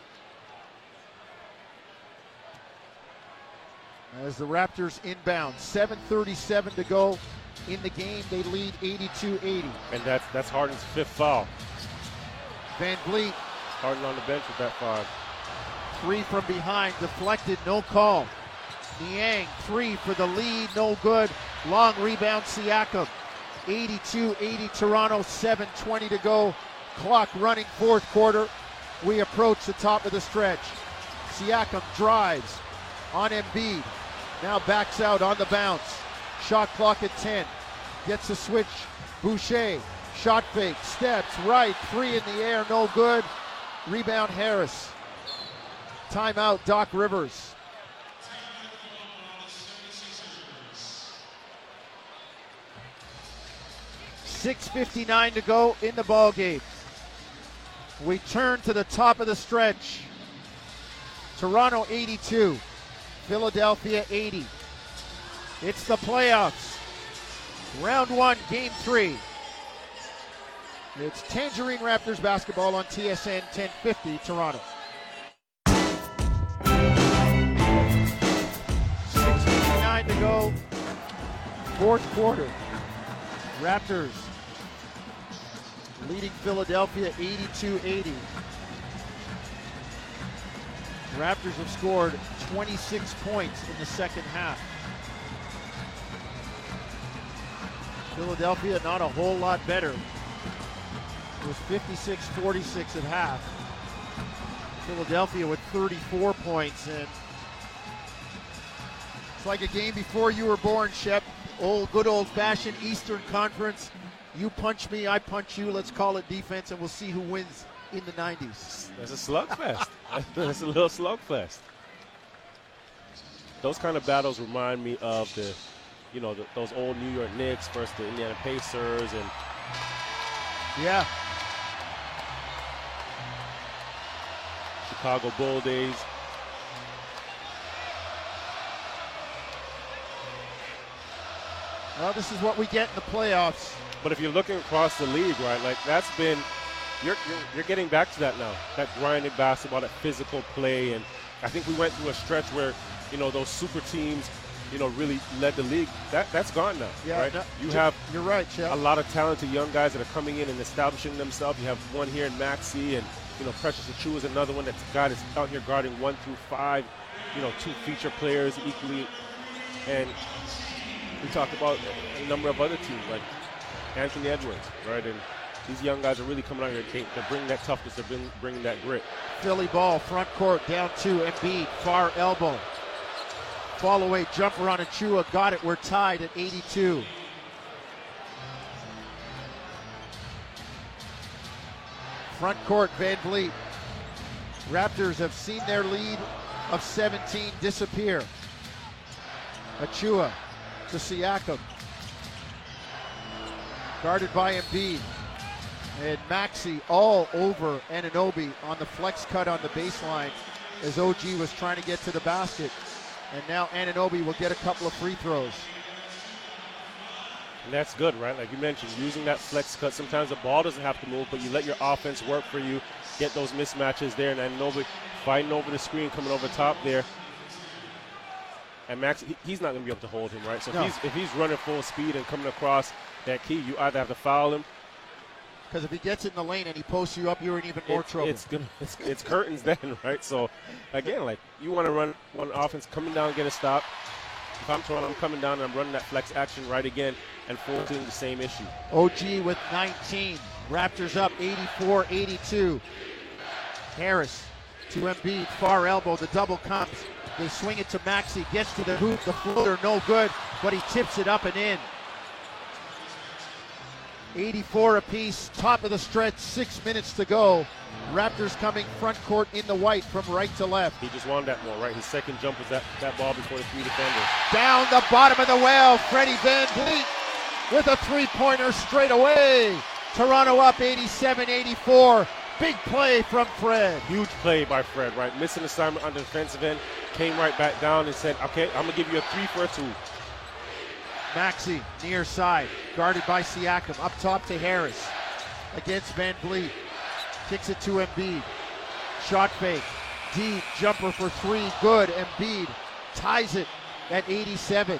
Speaker 1: As the Raptors inbound, 7:37 to go in the game. They lead 82-80.
Speaker 2: And that's that's Harden's fifth foul.
Speaker 1: Van Vleet.
Speaker 2: Harden on the bench with that five.
Speaker 1: Three from behind, deflected, no call. Niang, three for the lead, no good. Long rebound, Siakam. 82-80 Toronto, 7:20 to go. Clock running fourth quarter. We approach the top of the stretch. Siakam drives on Embiid. Now backs out on the bounce. Shot clock at 10. Gets a switch. Boucher. Shot fake. Steps right. Three in the air. No good. Rebound Harris. Timeout Doc Rivers. Six fifty-nine to go in the ball game. We turn to the top of the stretch. Toronto 82, Philadelphia 80. It's the playoffs. Round one, game three. It's Tangerine Raptors basketball on TSN 1050 Toronto. 6.59 to go. Fourth quarter. Raptors leading Philadelphia 82-80. Raptors have scored 26 points in the second half. Philadelphia not a whole lot better. It was 56-46 at half. Philadelphia with 34 points and it's like a game before you were born, Shep. Old good old fashioned Eastern Conference you punch me, I punch you. Let's call it defense, and we'll see who wins in the 90s.
Speaker 2: That's a slugfest. That's a little slugfest. Those kind of battles remind me of the, you know, the, those old New York Knicks versus the Indiana Pacers, and
Speaker 1: yeah,
Speaker 2: Chicago Bull days.
Speaker 1: Well, this is what we get in the playoffs.
Speaker 2: But if you're looking across the league, right, like that's been you're, you're, you're getting back to that now. That grinding basketball, that physical play, and I think we went through a stretch where you know those super teams, you know, really led the league. That that's gone now.
Speaker 1: Yeah,
Speaker 2: right?
Speaker 1: no,
Speaker 2: you have
Speaker 1: you're right, Shep.
Speaker 2: a lot of talented young guys that are coming in and establishing themselves. You have one here in Maxey, and You know, Precious Achiuwa is another one that's got that's out here guarding one through five. You know, two feature players equally, and we talked about a number of other teams like Anthony Edwards, right? And these young guys are really coming out here. to bring that toughness. They're bringing that grit.
Speaker 1: Philly ball, front court, down two. Embiid, far elbow. Fall away jumper on Achiuwa. Got it. We're tied at 82. Front court, Van Vleet. Raptors have seen their lead of 17 disappear. Achiuwa to Siakam. Guarded by Embiid. And Maxey all over Anunoby on the flex cut on the baseline as OG was trying to get to the basket. And now Anunoby will get a couple of free throws.
Speaker 2: And that's good, right? Like you mentioned, using that flex cut. Sometimes the ball doesn't have to move, but you let your offense work for you, get those mismatches there, and Anunoby fighting over the screen, coming over top there. And Max, he's not going to be able to hold him, right? So no. if, he's, if he's running full speed and coming across that key, you either have to foul him
Speaker 1: because if he gets in the lane and he posts you up, you're in even more trouble.
Speaker 2: It's, it's, it's curtains then, right? So again, like you want to run one offense coming down, get a stop. If I'm Toronto, I'm coming down and I'm running that flex action right again and forcing the same issue.
Speaker 1: OG with 19. Raptors up 84-82. Harris to Embiid, far elbow. The double comes. They swing it to Maxey. Gets to the hoop. The floater no good, but he tips it up and in. 84 apiece, top of the stretch, six minutes to go. Raptors coming front court in the white from right to left.
Speaker 2: He just wanted that more, right? His second jump was that, that ball before the three defenders.
Speaker 1: Down the bottom of the well, Freddie Van Vleet with a three-pointer straight away. Toronto up 87-84. Big play from Fred.
Speaker 2: Huge play by Fred, right? Missing assignment on the defensive end, came right back down and said, okay, I'm going to give you a three for a two.
Speaker 1: Maxey near side, guarded by Siakam. Up top to Harris against Van Vleet. Kicks it to Embiid. Shot fake. Deep jumper for three. Good. Embiid ties it at 87.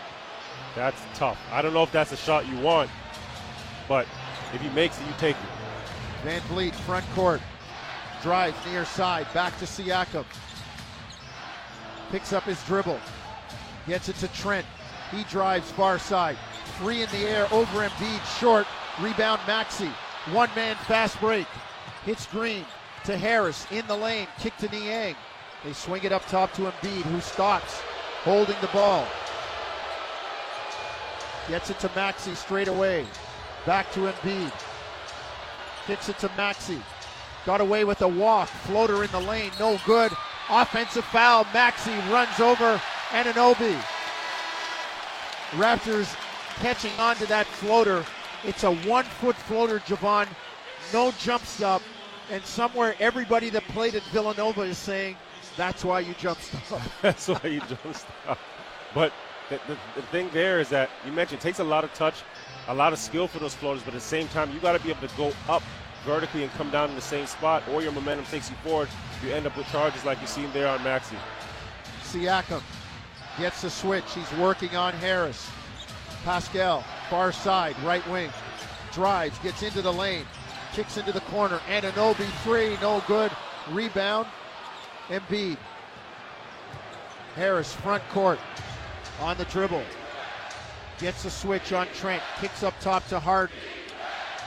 Speaker 2: That's tough. I don't know if that's a shot you want, but if he makes it, you take it.
Speaker 1: Van Vleet, front court. Drives near side. Back to Siakam. Picks up his dribble. Gets it to Trent. He drives far side. Three in the air over Embiid, short. Rebound Maxey. One man fast break. Hits Green to Harris in the lane. Kick to Niang. They swing it up top to Embiid, who stops, holding the ball. Gets it to Maxey straight away. Back to Embiid. Kicks it to Maxey. Got away with a walk. Floater in the lane. No good. Offensive foul. Maxey runs over Anunoby. Raptors catching on to that floater. It's a one foot floater, Jevohn. No jump stop. And somewhere everybody that played at Villanova is saying that's why you jump stop.
Speaker 2: that's why you jump stop. But the, the, the, thing there is that you mentioned it takes a lot of touch, a lot of skill for those floaters, but at the same time, you got to be able to go up vertically and come down in the same spot, or your momentum takes you forward. You end up with charges like you seen there on Maxey.
Speaker 1: Siakam Gets the switch. He's working on Harris. Pascal, far side, right wing. Drives, gets into the lane. Kicks into the corner. Anunoby three, no good. Rebound. Embiid. Harris, front court. On the dribble. Gets the switch on Trent. Kicks up top to Harden.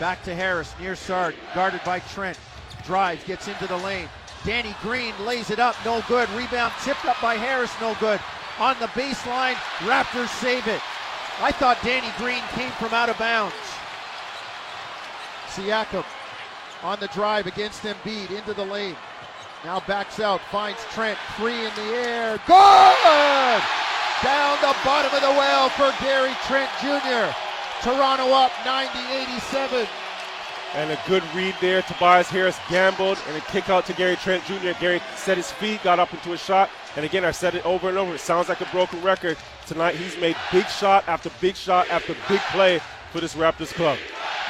Speaker 1: Back to Harris, near Sard. Guarded by Trent. Drives, gets into the lane. Danny Green lays it up, no good. Rebound tipped up by Harris, no good on the baseline. Raptors save it. I thought Danny Green came from out of bounds. Siakam on the drive against Embiid into the lane. Now backs out, finds Trent, three in the air. Good! Down the bottom of the well for Gary Trent Jr. Toronto up 90 87.
Speaker 2: And a good read there. Tobias Harris gambled and a kick out to Gary Trent Jr. Gary set his feet, got up into a shot. And again, I said it over and over. It sounds like a broken record. Tonight, he's made big shot after big shot after big play for this Raptors club.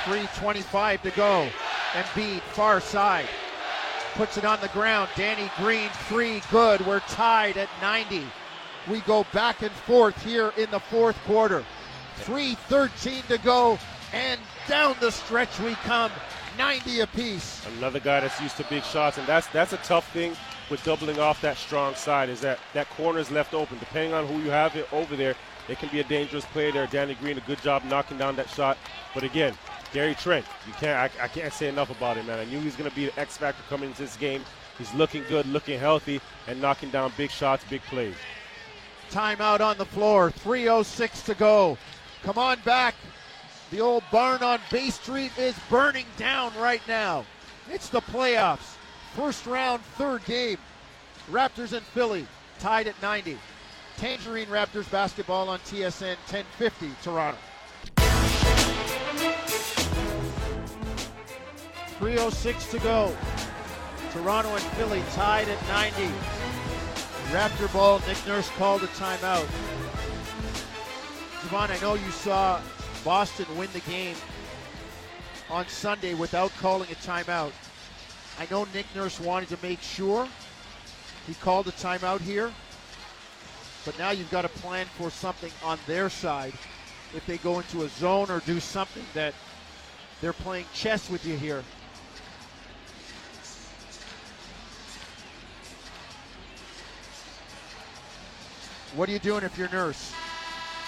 Speaker 1: 3.25 to go. Embiid, far side. Puts it on the ground. Danny Green, three, good. We're tied at 90. We go back and forth here in the fourth quarter. 3.13 to go. And down the stretch we come. 90 apiece.
Speaker 2: Another guy that's used to big shots, and that's that's a tough thing with doubling off that strong side is that that corner is left open. Depending on who you have it over there, it can be a dangerous play there. Danny Green, a good job knocking down that shot. But again, Gary Trent, you can't I, I can't say enough about him, man. I knew he was going to be the X factor coming into this game. He's looking good, looking healthy, and knocking down big shots, big plays.
Speaker 1: Timeout on the floor. 3.06 to go. Come on back. The old barn on Bay Street is burning down right now. It's the playoffs. First round, third game. Raptors and Philly tied at 90. Tangerine Raptors basketball on TSN 1050 Toronto. 3.06 to go. Toronto and Philly tied at 90. Raptor ball, Nick Nurse called a timeout. Jevohn, I know you saw Boston win the game on Sunday without calling a timeout. I know Nick Nurse wanted to make sure he called a timeout here, but now you've got to plan for something on their side if they go into a zone or do something that they're playing chess with you here. What are you doing if you're nurse?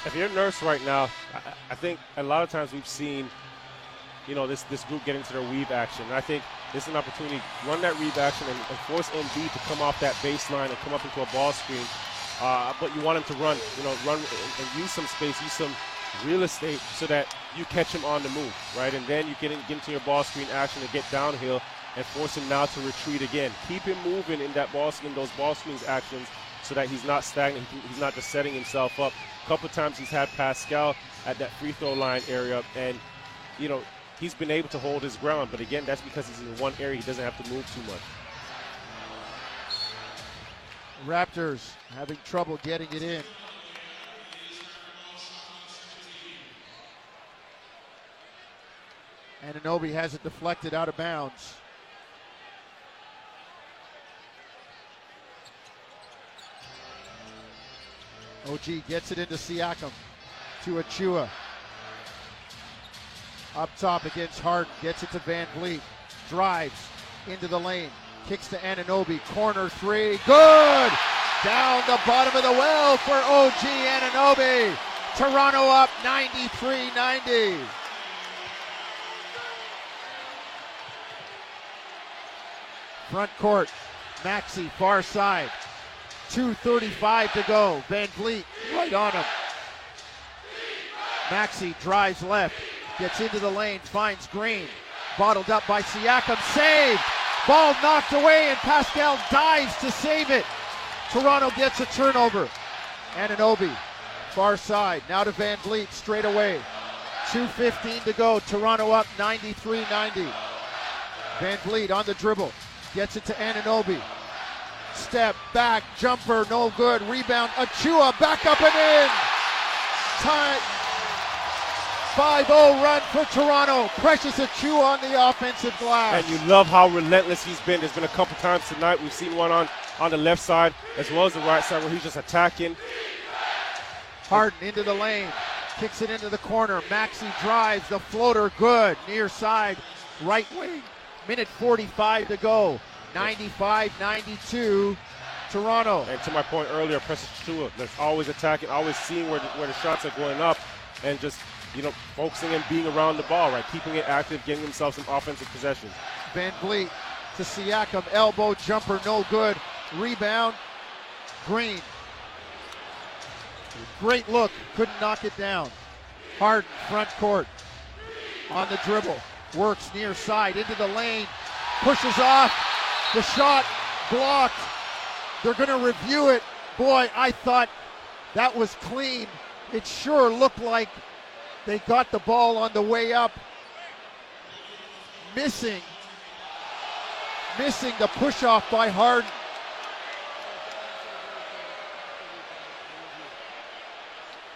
Speaker 2: If you're nurse right now, I, I think a lot of times we've seen, you know, this this group get into their weave action. And I think this is an opportunity run that weave action and, and force Embiid to come off that baseline and come up into a ball screen. Uh, but you want him to run, you know, run and, and use some space, use some real estate so that you catch him on the move, right? And then you get, get into your ball screen action and get downhill and force him now to retreat again. Keep him moving in that ball in those ball screens actions so that he's not stagnant. He's not just setting himself up. A couple times he's had Pascal at that free throw line area, and you know he's been able to hold his ground. But again, that's because he's in one area. He doesn't have to move too much.
Speaker 1: Raptors having trouble getting it in. Anunoby has it deflected out of bounds. OG gets it into Siakam to Achiuwa. Up top against Harden, gets it to Van Vleet. drives into the lane, kicks to Anunoby. corner three, good! Down the bottom of the well for OG Anunoby. Toronto up 93-90. Front court, Maxey far side, 2.35 to go. Van Vleet right on him. Maxey drives left, gets into the lane, finds Green. Bottled up by Siakam, saved. Ball knocked away, and Pascal dives to save it. Toronto gets a turnover. Anunoby, far side. Now to Van Vleet, straight away. 2.15 to go. Toronto up 93 90. Van Vleet on the dribble. Gets it to Anunoby step back, jumper, no good. Rebound, Achiuwa back up and in. Tie. 5-0 run for Toronto. Precious Achiuwa on the offensive glass.
Speaker 2: And you love how relentless he's been. There's been a couple times tonight we've seen one on, on the left side as well as the right side where he's just attacking.
Speaker 1: Harden into the lane. Kicks it into the corner. Maxey drives the floater good. Near side. Right wing. Minute 45 to go. 95 92 Toronto.
Speaker 2: And to my point earlier, Precious Achiuwa, that's always attacking, always seeing where the, where the shots are going up, and just you know focusing and being around the ball, right, keeping it active, getting themselves some offensive possessions.
Speaker 1: Van Vleet to Siakam, elbow jumper, no good. Rebound, Green. Great look, couldn't knock it down. Harden, front court, on the dribble, works near side into the lane, pushes off, the shot blocked. They're going to review it. Boy, I thought that was clean. It sure looked like they got the ball on the way up. Missing. Missing the push off by Harden.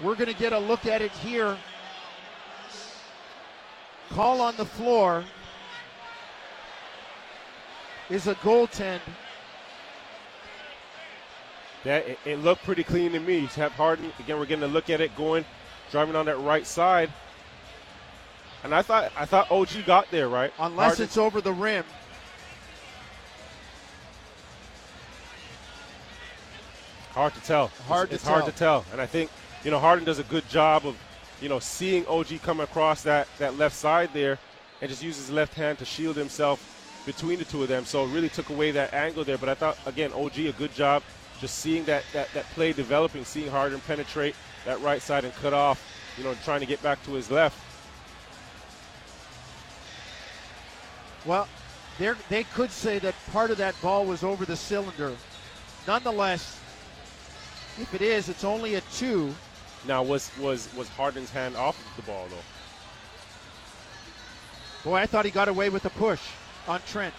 Speaker 1: We're going to get a look at it here. Call on the floor is a goaltend.
Speaker 2: Yeah, it, it, looked pretty clean to me. Have Harden again. We're getting a look at it going, driving on that right side. And I thought I thought OG got there right,
Speaker 1: Unless
Speaker 2: Harden-
Speaker 1: it's over the rim.
Speaker 2: hard to tell.
Speaker 1: Hard
Speaker 2: it's,
Speaker 1: to
Speaker 2: it's hard
Speaker 1: tell.
Speaker 2: to tell. And I think you know Harden does a good job of you know seeing OG come across that that left side there, and just uses his left hand to shield himself between the two of them. So it really took away that angle there. But I thought again OG a good job just seeing that that, that play developing, seeing Harden penetrate that right side and cut off. You know, trying to get back to his left.
Speaker 1: Well, they're- could say that part of that ball was over the cylinder. Nonetheless, if it is, it's only a two.
Speaker 2: Now was was was Harden's hand off the ball though?
Speaker 1: Boy, I thought he got away with a push on Trent.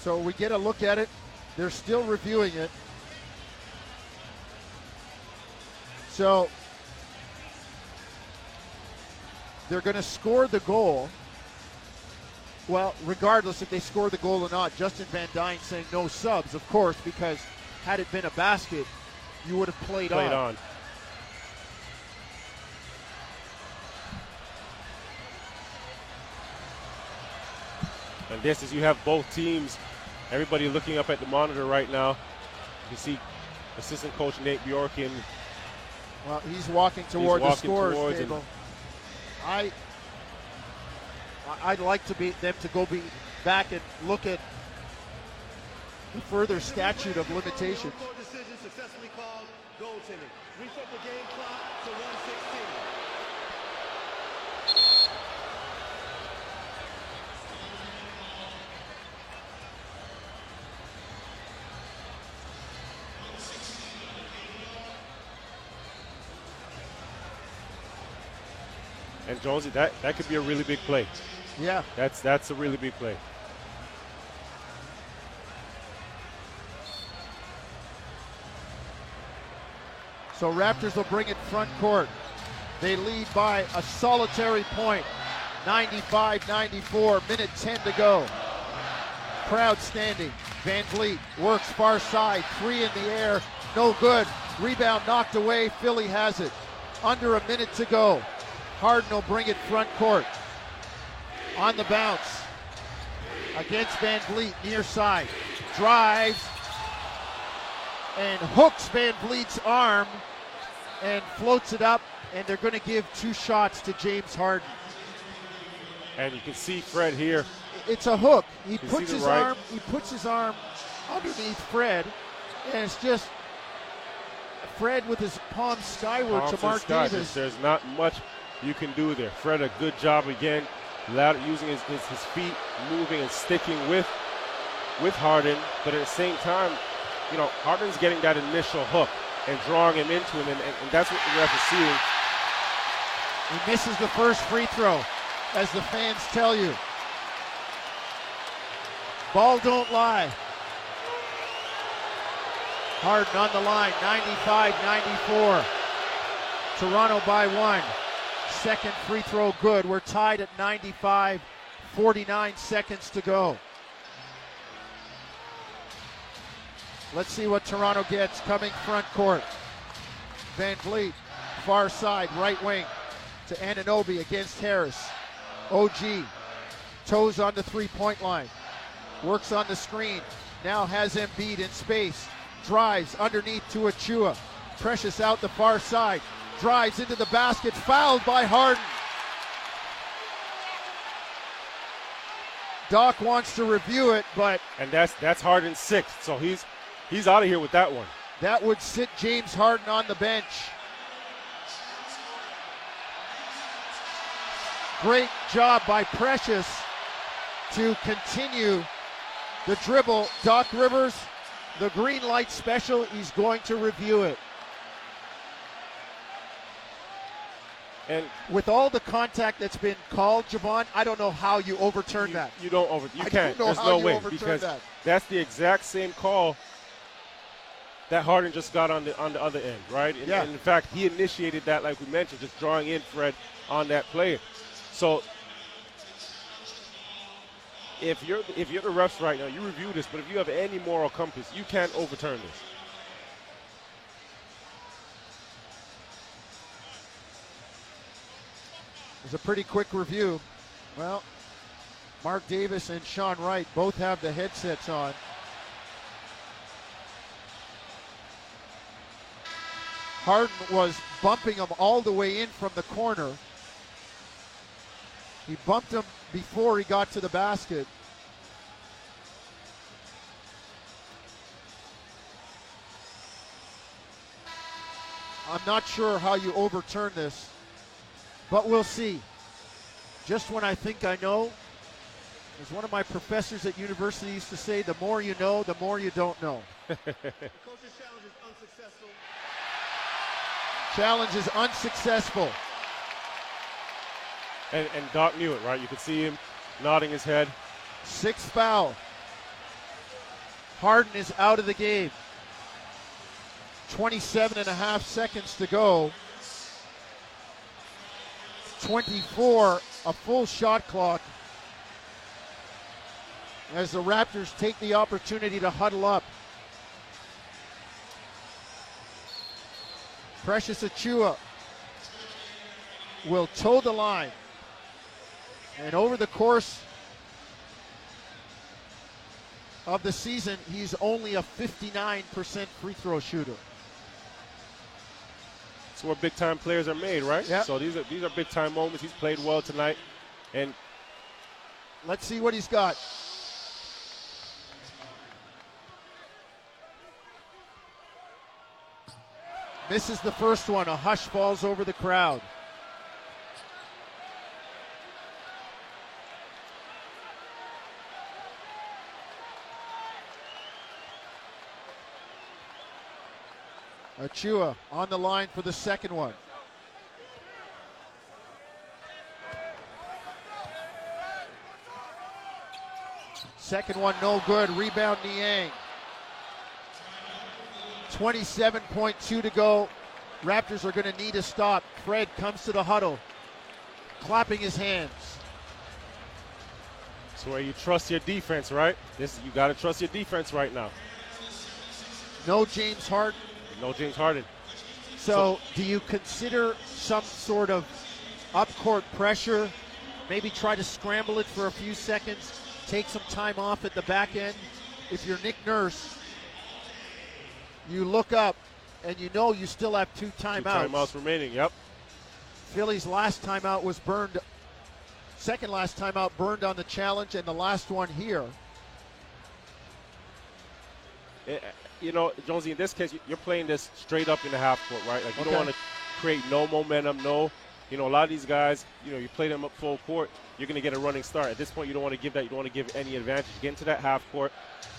Speaker 1: So we get a look at it. They're still reviewing it. So they're going to score the goal. Well, regardless if they score the goal or not, Justin Van Duyne saying no subs, of course, because had it been a basket, you would have played,
Speaker 2: Played
Speaker 1: on.
Speaker 2: on. And this is you have both teams, everybody looking up at the monitor right now. You see assistant coach Nate Bjorkgren.
Speaker 1: Well, he's walking toward the
Speaker 2: walking
Speaker 1: scores
Speaker 2: towards
Speaker 1: table. I, I- I'd like to be them to go be back and look at the further statute of limitations.
Speaker 3: Decision successfully called goaltending. Reset the game clock to 116.
Speaker 2: And Jonesy, that, that could be a really big play.
Speaker 1: Yeah,
Speaker 2: That's that's a really big play.
Speaker 1: so Raptors will bring it front court. They lead by a solitary point, 95-94. Minute 10 to go. Crowd standing. Van Vleet works far side, three in the air, no good. Rebound knocked away. Philly has it. Under a minute to go. Harden will bring it front court. On the bounce. Against Van Vleet, near side. Drives and hooks Van Vleet's arm and floats it up. And they're going to give two shots to James Harden.
Speaker 2: And you can see Fred here.
Speaker 1: It's a hook. He puts his
Speaker 2: right-
Speaker 1: arm. He puts his arm underneath Fred, and it's just Fred with his palm skyward
Speaker 2: Palms
Speaker 1: to Mark. Davis.
Speaker 2: There's not much you can do there. Fred, a good job again, loud, using his, his, his feet, moving and sticking with with Harden. But at the same time, you know, Harden's getting that initial hook and drawing him into him, and, and, and that's what the ref is seeing.
Speaker 1: He misses the first free throw, as the fans tell you. Ball don't lie. Harden on the line, 95-94. Toronto by one. Second free throw good. We're tied at 95, 49 seconds to go. Let's see what Toronto gets coming front court. Van Vleet, far side, right wing to Anunoby against Harris. OG, toes on the three point line, works on the screen, now has Embiid in space, drives underneath to Achiuwa. Precious out the far side, drives into the basket, fouled by Harden. Doc wants to review it, but
Speaker 2: And that's that's Harden's sixth, so he's he's out of here with that one.
Speaker 1: that would sit James Harden on the bench. Great job by Precious to continue the dribble. Doc Rivers, the green light special, he's going to review it.
Speaker 2: And
Speaker 1: With all the contact that's been called, Jevohn, I don't know how you overturn
Speaker 2: you,
Speaker 1: that.
Speaker 2: you don't over you
Speaker 1: I
Speaker 2: can't. There's no way because
Speaker 1: that.
Speaker 2: that's the exact same call that Harden just got on the on the other end, right? And,
Speaker 1: Yeah.
Speaker 2: and in fact, he initiated that, like we mentioned, just drawing in Fred on that play. So if you're if you're the refs right now, you review this, but if you have any moral compass, you can't overturn this.
Speaker 1: It's a pretty quick review. Well, Mark Davis and Sean Wright both have the headsets on. Harden was bumping him all the way in from the corner. He bumped him before he got to the basket. I'm not sure how you overturn this, but we'll see. Just when I think I know, as one of my professors at university used to say, the more you know, the more you don't know.
Speaker 3: The challenge is unsuccessful.
Speaker 1: Challenge is unsuccessful.
Speaker 2: And and Doc knew it, right? You could see him nodding his head.
Speaker 1: Sixth foul. Harden is out of the game. 27 and a half seconds to go. 24, a full shot clock. As the Raptors take the opportunity to huddle up. Precious Achiuwa will toe the line. And over the course of the season, he's only a 59% free throw shooter.
Speaker 2: It's where big time players are made, right?
Speaker 1: Yep.
Speaker 2: So these are these are big time moments. He's played well tonight, and
Speaker 1: Let's see what he's got. Misses the first one. A hush falls over the crowd. Achiuwa on the line for the second one. Second one, no good. Rebound, Niang. 27.2 to go. Raptors are going to need a stop. Fred comes to the huddle, clapping his hands.
Speaker 2: it's where you trust your defense, right? This you got to trust your defense right now.
Speaker 1: No James Harden.
Speaker 2: No James Harden.
Speaker 1: So, do you consider some sort of up-court pressure? Maybe try to scramble it for a few seconds, take some time off at the back end. If you're Nick Nurse, you look up and you know you still have two
Speaker 2: Two
Speaker 1: timeouts.
Speaker 2: timeouts remaining. Yep.
Speaker 1: Philly's last timeout was burned. Second last timeout burned on the challenge, and the last one here.
Speaker 2: Eh, eh, you know, Jonesy, in this case, you- you're playing this straight up in the half court, right? Like you
Speaker 1: Okay.
Speaker 2: don't want to create no momentum, no. You know, a lot of these guys, you know, you play them up full court, you're going to get a running start. At this point, you don't want to give that. You don't want to give any advantage. Get into that half court.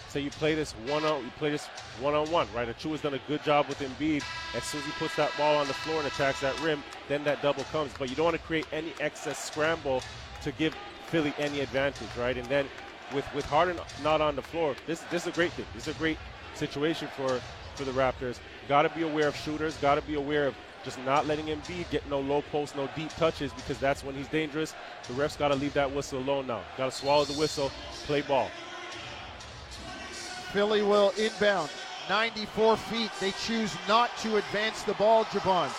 Speaker 2: So you play this one on, you play this one on one, right? Achiuwa's done a good job with Embiid. As soon as he puts that ball on the floor and attacks that rim, then that double comes. But you don't want to create any excess scramble to give Philly any advantage, right? And then with with Harden not on the floor, this this is a great thing. This is a great situation for for the Raptors. Got to be aware of shooters. Got to be aware of just not letting Embiid get no low post, no deep touches because that's when he's dangerous. The refs got to leave that whistle alone now. Got to swallow the whistle, play ball.
Speaker 1: Philly will inbound. 94 feet. They choose not to advance the ball, Jevohn.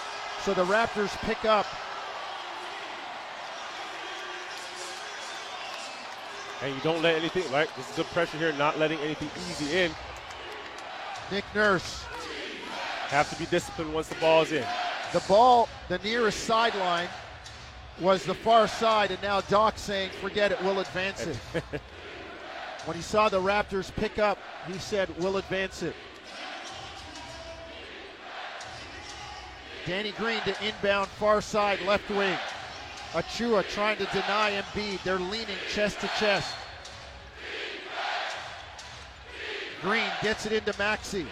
Speaker 1: So the Raptors pick up.
Speaker 2: And you don't let anything, right? This is good pressure here, not letting anything easy in.
Speaker 1: Nick Nurse.
Speaker 2: Have to be disciplined once the ball's in.
Speaker 1: The ball, the nearest sideline, was the far side, and now Doc saying, forget it, we'll advance it. when he saw the Raptors pick up, he said, we'll advance it. Danny Green to inbound far side left wing. Achiuwa trying to deny Embiid. They're leaning chest to chest. Green gets it into Maxey.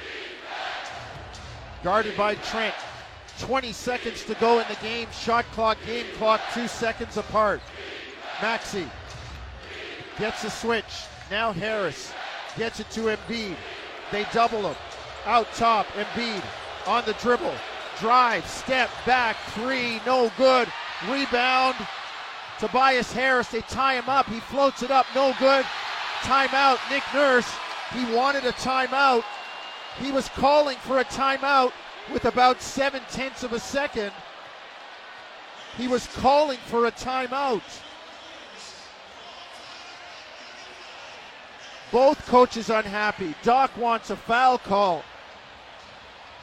Speaker 1: Guarded by Trent. 20 seconds to go in the game. Shot clock, game clock, two seconds apart. Maxey gets a switch. Now Harris gets it to Embiid. They double him. Out top, Embiid on the dribble. Drive, step back, three, no good. Rebound. Tobias Harris, they tie him up. He floats it up, no good. Timeout. Nick Nurse, he wanted a timeout. He was calling for a timeout with about seven tenths of a second. He was calling for a timeout. Both coaches unhappy. Doc wants a foul call.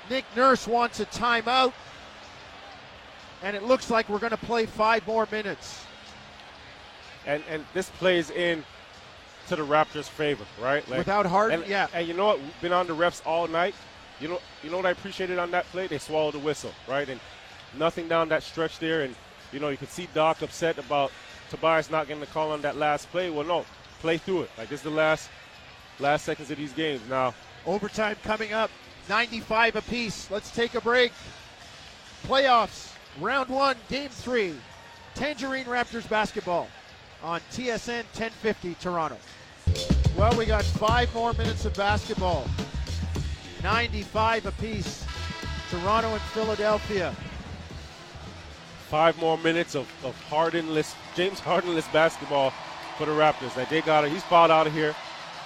Speaker 1: Nick Nurse wants a timeout. And it looks like we're going to play five more minutes.
Speaker 2: And and this plays in to the Raptors' favor, right? Like,
Speaker 1: Without Harden,
Speaker 2: and,
Speaker 1: yeah.
Speaker 2: And you know what? We've been on the refs all night. You know, you know what I appreciated on that play? They swallowed the whistle, right? And nothing down that stretch there. And you know, you could see Doc upset about Tobias not getting the call on that last play. Well, no, play through it. Like this is the last last seconds of these games. Now,
Speaker 1: Overtime coming up. 95 apiece. Let's take a break. Playoffs, round one, game three. Tangerine Raptors basketball on TSN 1050 Toronto. Well, we got five more minutes of basketball. 95 apiece. Toronto and Philadelphia.
Speaker 2: five more minutes of, of Hardenless, James Hardenless basketball for the Raptors. They got it. He's fouled out of here.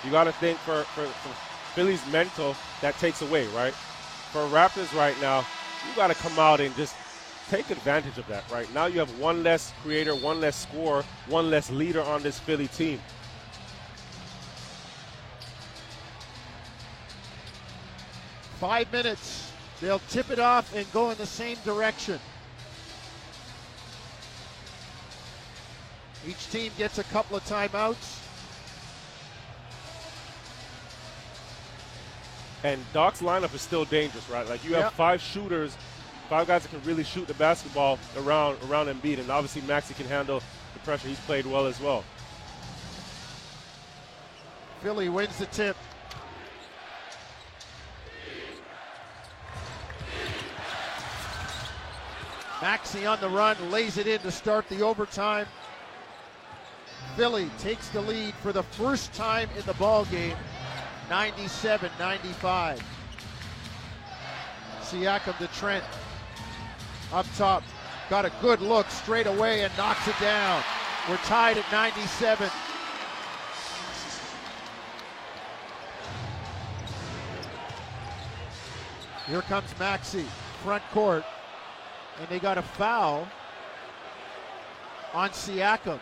Speaker 2: You got to think for, for, for Philly's mental, that takes away, right? For Raptors right now, you got to come out and just take advantage of that, right? Now you have one less creator, one less scorer, one less leader on this Philly team.
Speaker 1: Five minutes. They'll tip it off and go in the same direction. Each team gets a couple of timeouts.
Speaker 2: And Doc's lineup is still dangerous, right? Like you have
Speaker 1: Yep.
Speaker 2: five shooters, five guys that can really shoot the basketball around around Embiid, and obviously Maxey can handle the pressure. He's played well as well.
Speaker 1: Philly wins the tip. Maxey on the run, lays it in to start the overtime. Philly takes the lead for the first time in the ball game, 97-95. Siakam to Trent. Up top, got a good look straight away and knocks it down. We're tied at 97. Here comes Maxey, front court, and they got a foul on Siakam.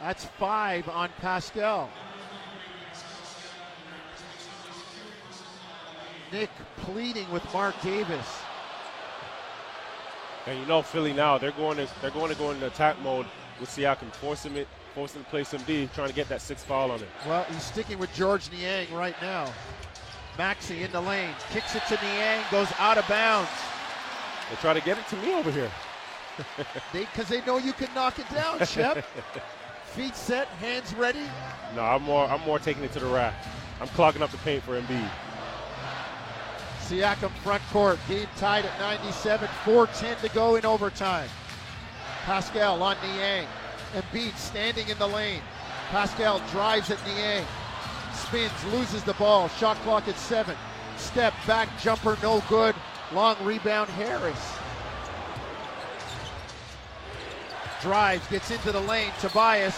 Speaker 1: That's five on Pascal. Nick pleading with Mark Davis.
Speaker 2: And you know Philly now they're going to they're going to go into attack mode with Siakam, force him it, force him to play some D, trying to get that sixth foul on him.
Speaker 1: Well, he's sticking with Georges Niang right now. Maxey in the lane, kicks it to Niang, goes out of bounds.
Speaker 2: They try to get it to me over here.
Speaker 1: They because they know you can knock it down, Shep. Feet set, hands ready.
Speaker 2: No, I'm more I'm more taking it to the rack. I'm clogging up the paint for Embiid.
Speaker 1: Siakam front court, game tied at 97, 4-10 to go in overtime. Pascal on Niang. Embiid standing in the lane. Pascal drives at Niang. Spins, loses the ball. Shot clock at seven. Step back jumper, no good. Long rebound, Harris. Drives, gets into the lane. Tobias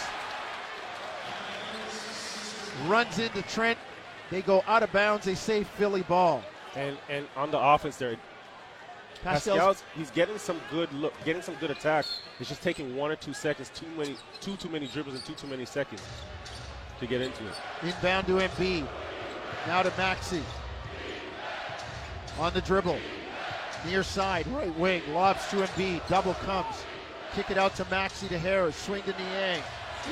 Speaker 1: runs into Trent. They go out of bounds. They save Philly ball.
Speaker 2: And and on the offense there,
Speaker 1: Pascal's
Speaker 2: Pascal's he's getting some good look, getting some good attacks. It's just taking one or two seconds, too many, too too many dribbles and too too many seconds to get into it.
Speaker 1: Inbound to Embiid. Now to Maxey. On the dribble. Near side, right wing. Lobs to Embiid. Double comes. Kick it out to Maxey to Harris. Swing to Niang.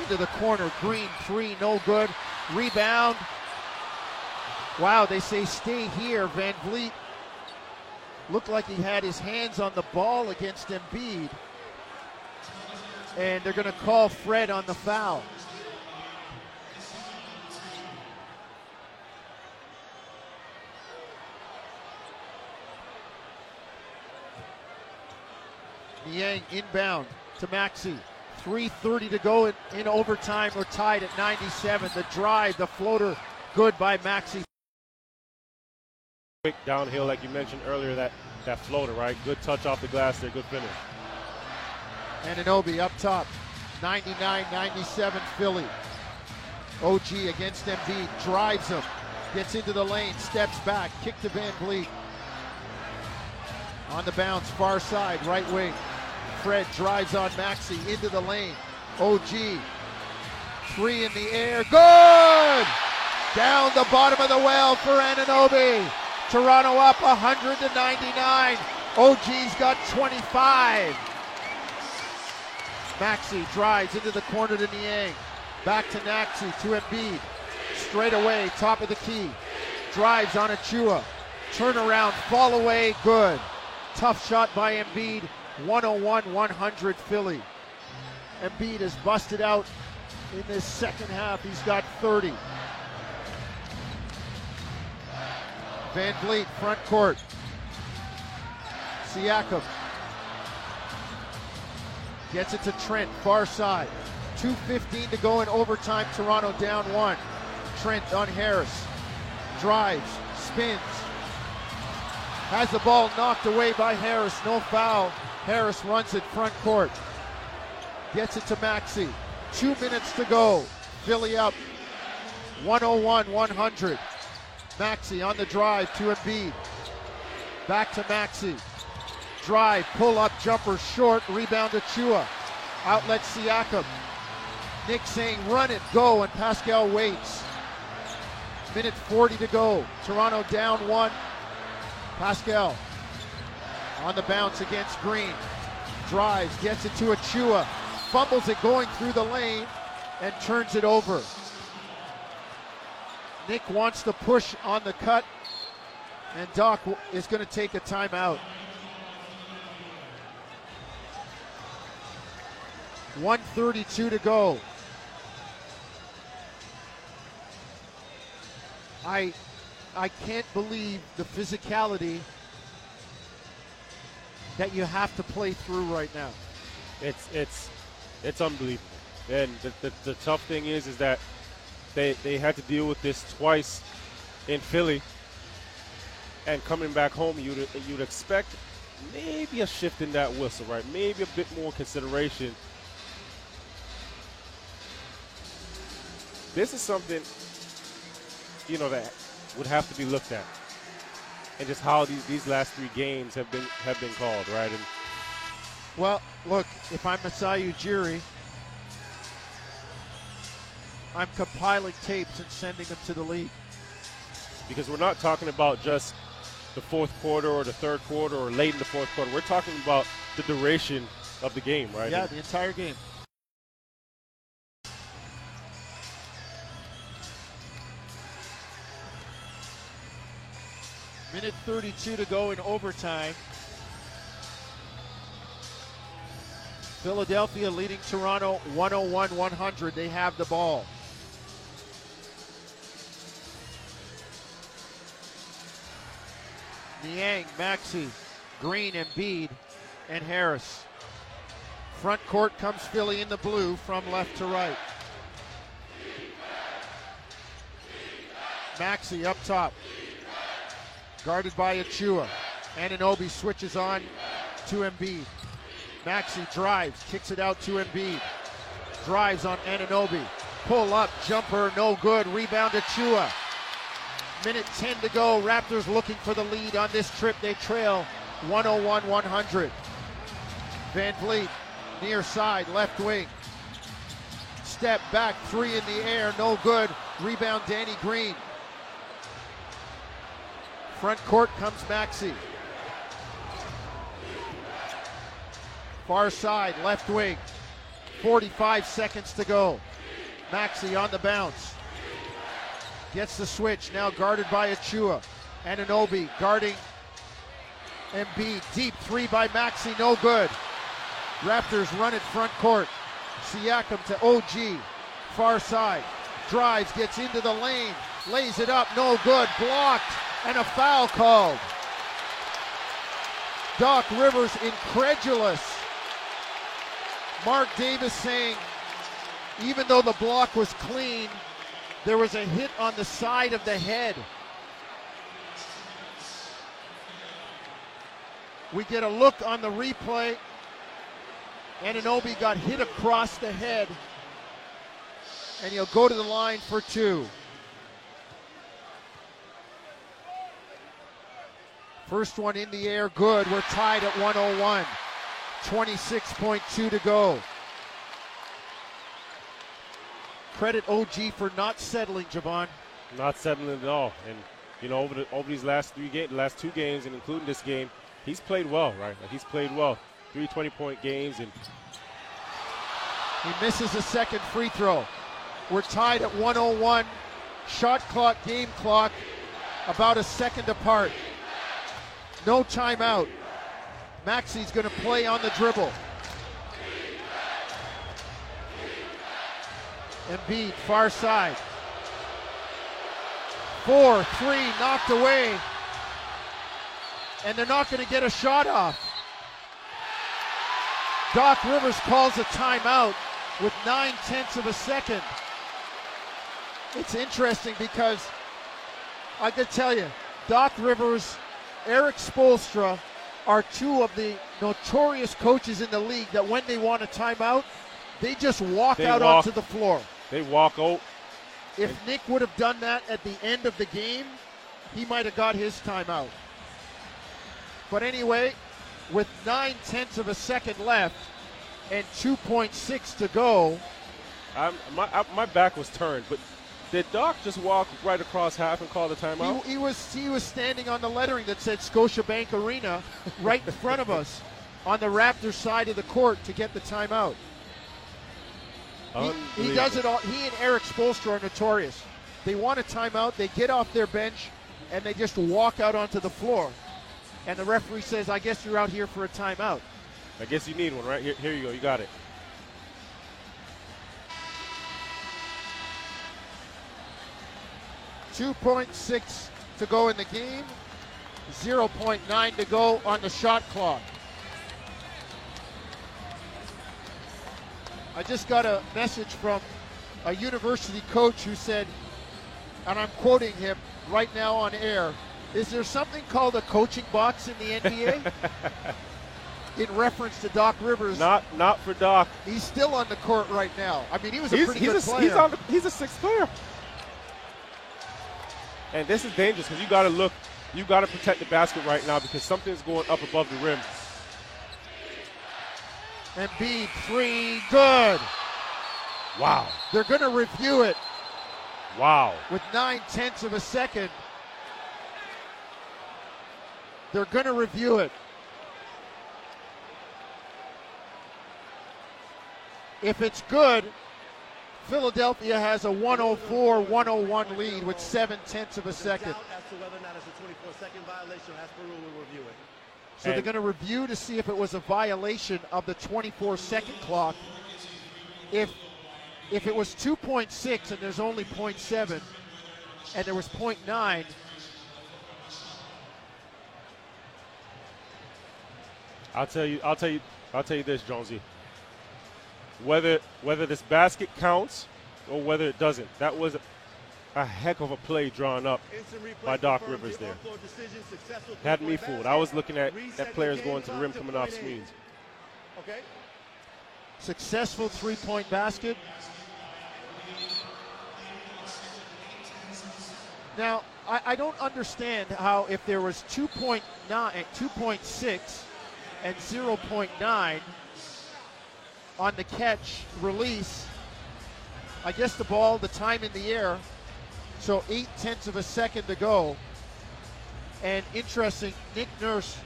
Speaker 1: Into the corner. Green three, no good. Rebound. Wow, they say stay here. Van Vleet looked like he had his hands on the ball against Embiid. And they're going to call Fred on the foul. Niang inbound to Maxey. 3.30 to go in, in overtime. We're tied at 97. The drive, the floater, good by Maxey.
Speaker 2: Quick downhill, like you mentioned earlier, that that floater, right? Good touch off the glass there, good finish.
Speaker 1: Anunoby up top. 99 97 Philly. OG against Embiid, drives him, gets into the lane, steps back, kick to Van Vleet. On the bounce, far side, right wing. Fred drives on Maxey into the lane. OG, three in the air, good! Down the bottom of the well for Anunoby. Toronto up 100 to 99. OG's got 25. Maxey drives into the corner to Niang. Back to Maxey to Embiid. Straight away, top of the key. Drives on Achiuwa. Turnaround, fall away, good. Tough shot by Embiid. 101 100 Philly. Embiid is busted out in this second half. He's got 30. Van Vleet, front court. Siakam gets it to Trent, far side. 2.15 to go in overtime. Toronto down one. Trent on Harris. Drives, spins. Has the ball knocked away by Harris. No foul. Harris runs it front court. Gets it to Maxey. Two minutes to go. Philly up 101 100. Maxey on the drive to Embiid. Back to Maxey. Drive, pull up, jumper short, rebound to Chua. Outlet Siakam. Nick saying run it, go, and Pascal waits. Minute 40 to go. Toronto down one. Pascal on the bounce against Green. Drives, gets it to Achiuwa. Fumbles it going through the lane and turns it over. Nick wants to push on the cut, and Doc is going to take a timeout. 132 to go. I I can't believe the physicality that you have to play through right now.
Speaker 2: It's it's it's unbelievable. And the, the, the tough thing is is that they they had to deal with this twice in Philly. And coming back home, you'd you'd expect maybe a shift in that whistle, right? Maybe a bit more consideration. This is something you know that would have to be looked at, and just how these these last three games have been have been called, right? And
Speaker 1: Well, look, if I'm Masai Ujiri, I'm compiling tapes and sending them to the league.
Speaker 2: because we're not talking about just the fourth quarter or the third quarter or late in the fourth quarter. We're talking about the duration of the game, right?
Speaker 1: Yeah, the entire game. Minute 32 to go in overtime. Philadelphia leading Toronto 101 100. They have the ball. Niang, Maxey, Green, Embiid, and Harris. Front court comes Philly in the blue from left to right. Maxey up top. Guarded by Achiuwa. Anunoby switches on to Embiid. Maxey drives, kicks it out to Embiid. Drives on Anunoby. Pull up, jumper, no good. Rebound Achiuwa. Minute 10 to go. Raptors looking for the lead on this trip. They trail 101 100. Van Vleet, near side, left wing. Step back, three in the air, no good. Rebound, Danny Green. Front court comes Maxey. Far side, left wing. 45 seconds to go. Maxey on the bounce. Gets the switch, now guarded by Achiuwa. Anunoby guarding Embiid. Deep three by Maxey, no good. Raptors run it front court. Siakam to OG. Far side. Drives, gets into the lane. Lays it up, no good. Blocked. And a foul called. Doc Rivers incredulous. Mark Davis saying, even though the block was clean, there was a hit on the side of the head. We get a look on the replay. Anunoby got hit across the head. and he'll go to the line for two. First one in the air, good. We're tied at 101. 26.2 to go. Credit OG for not settling, Jevohn.
Speaker 2: Not settling at all. And you know, over the over these last three games, last two games, and including this game, he's played well, right? Like he's played well. Three 20-point games, and
Speaker 1: He misses a second free throw. We're tied at 101. Shot clock, game clock, about a second apart. No timeout. Maxey's going to play on the dribble. Embiid, far side. Four, three, knocked away. And they're not going to get a shot off. Doc Rivers calls a timeout with nine tenths of a second. It's interesting because I can tell you, Doc Rivers, Erik Spoelstra are two of the notorious coaches in the league that when they want a timeout, they just walk
Speaker 2: They
Speaker 1: out
Speaker 2: walk.
Speaker 1: onto the floor.
Speaker 2: they walk out.
Speaker 1: If Nick would have done that at the end of the game, he might have got his timeout. But anyway, with nine tenths of a second left and 2.6 to go,
Speaker 2: I'm, my I, my back was turned, but did Doc just walk right across half and call the timeout?
Speaker 1: he, he was he was standing on the lettering that said Scotiabank Arena right in front of us on the Raptors side of the court to get the timeout. He, he does it all. He and Erik Spoelstra are notorious. They want a timeout, they get off their bench, and they just walk out onto the floor. And the referee says, "I guess you're out here for a timeout."
Speaker 2: I guess you need one, right? Here, here you go. You got it.
Speaker 1: Two point six to go in the game. 0.9 to go on the shot clock. I just got a message from a university coach who said, and I'm quoting him right now on air, is there something called a coaching box in the NBA? in reference to Doc Rivers.
Speaker 2: Not not for Doc.
Speaker 1: He's still on the court right now. I mean, he was a
Speaker 2: He's,
Speaker 1: pretty
Speaker 2: he's,
Speaker 1: good
Speaker 2: a,
Speaker 1: player.
Speaker 2: he's, the, he's a sixth player. And this is dangerous because you got to look, you got to protect the basket right now because something's going up above the rim.
Speaker 1: And Embiid, three, good.
Speaker 2: Wow.
Speaker 1: They're going to review it
Speaker 2: Wow.
Speaker 1: with nine tenths of a second. They're going to review it. If it's good, Philadelphia has a 104 101 lead with seven tenths of a second.
Speaker 3: As to whether or not it's a 24 second violation. As per rule, we'll review it.
Speaker 1: So they're going to review to see if it was a violation of the 24 second clock. If if it was 2.6 and there's only 0.7 and there was 0.9,
Speaker 2: I'll tell you. I'll tell you. I'll tell you this, Jonesy. Whether whether this basket counts or whether it doesn't, that was a, heck of a play drawn up. By Doc Rivers there.
Speaker 3: on-court decision, successful
Speaker 2: Had me fooled. I was looking at that players going to the rim coming off
Speaker 3: 0.8.
Speaker 2: screens.
Speaker 3: Okay.
Speaker 1: successful three point basket. Now, I, I don't understand how if there was 2.9, 2.6 and 0.9 on the catch release, I guess the ball, the time in the air, so eight tenths of a second to go. And interesting, Nick Nurse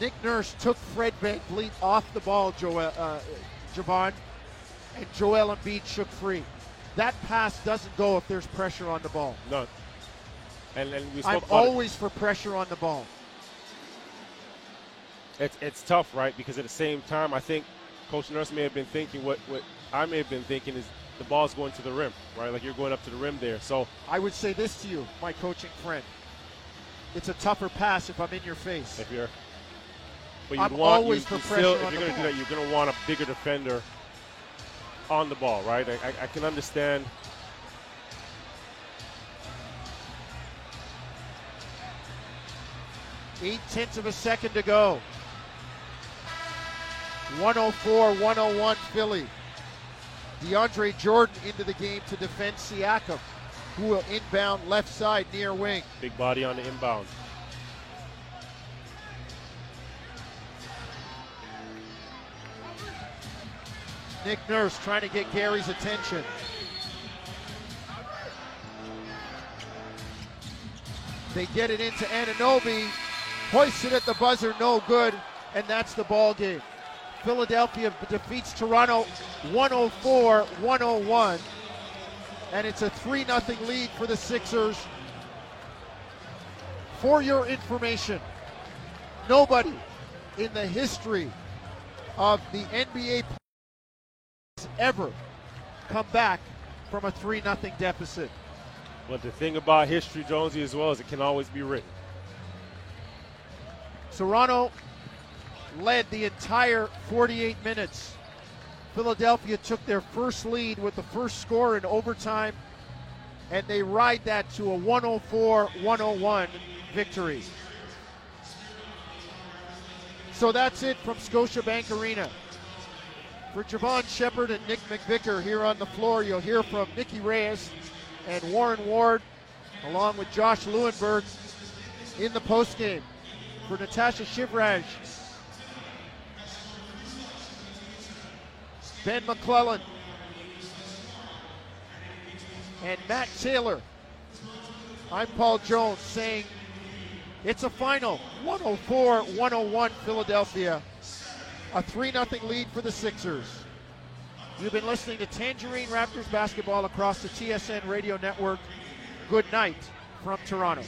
Speaker 1: Nick Nurse took Fred Van Vleet off the ball, Joel, uh, Jevohn, and Joel Embiid shook free. That pass doesn't go if there's pressure on the ball.
Speaker 2: None. And, and we
Speaker 1: I'm
Speaker 2: about it.
Speaker 1: always for pressure on the ball.
Speaker 2: it's, it's tough, right? Because at the same time, I think Coach Nurse may have been thinking what, what I may have been thinking is the ball's going to the rim, right? Like you're going up to the rim there. So
Speaker 1: I would say this to you, my coaching friend. It's a tougher pass if I'm in your face.
Speaker 2: if you're, but
Speaker 1: I'm
Speaker 2: you want
Speaker 1: always
Speaker 2: you, you still, if you're going to do that, you're going to want a bigger defender on the ball, right? I, I, I can understand.
Speaker 1: Eight tenths of a second to go. 104 101 Philly. DeAndre Jordan into the game to defend Siakam, who will inbound left side near wing.
Speaker 2: Big body on the inbound.
Speaker 1: Nick Nurse trying to get Gary's attention. They get it into Anunoby, hoists it at the buzzer, no good, and that's the ball game. Philadelphia defeats Toronto 104 101, and it's a 3 0 lead for the Sixers. For your information, nobody in the history of the NBA has ever come back from a 3 0 deficit.
Speaker 2: But the thing about history, Jonesy, as well, is it can always be written.
Speaker 1: Toronto led the entire 48 minutes. Philadelphia took their first lead with the first score in overtime, and they ride that to a 104 101 victory. So that's it from Scotiabank Arena. For Jevohn Shepherd and Nick McVicker here on the floor, you'll hear from Nikki Reyes and Warren Ward, along with Josh Lewenberg in the postgame. For Natasha Shivraj, Ben McClellan, and Matt Taylor. I'm Paul Jones saying it's a final 104 101 Philadelphia. A 3 0 lead for the Sixers. You've been listening to Tangerine Raptors basketball across the TSN radio network. Good night from Toronto.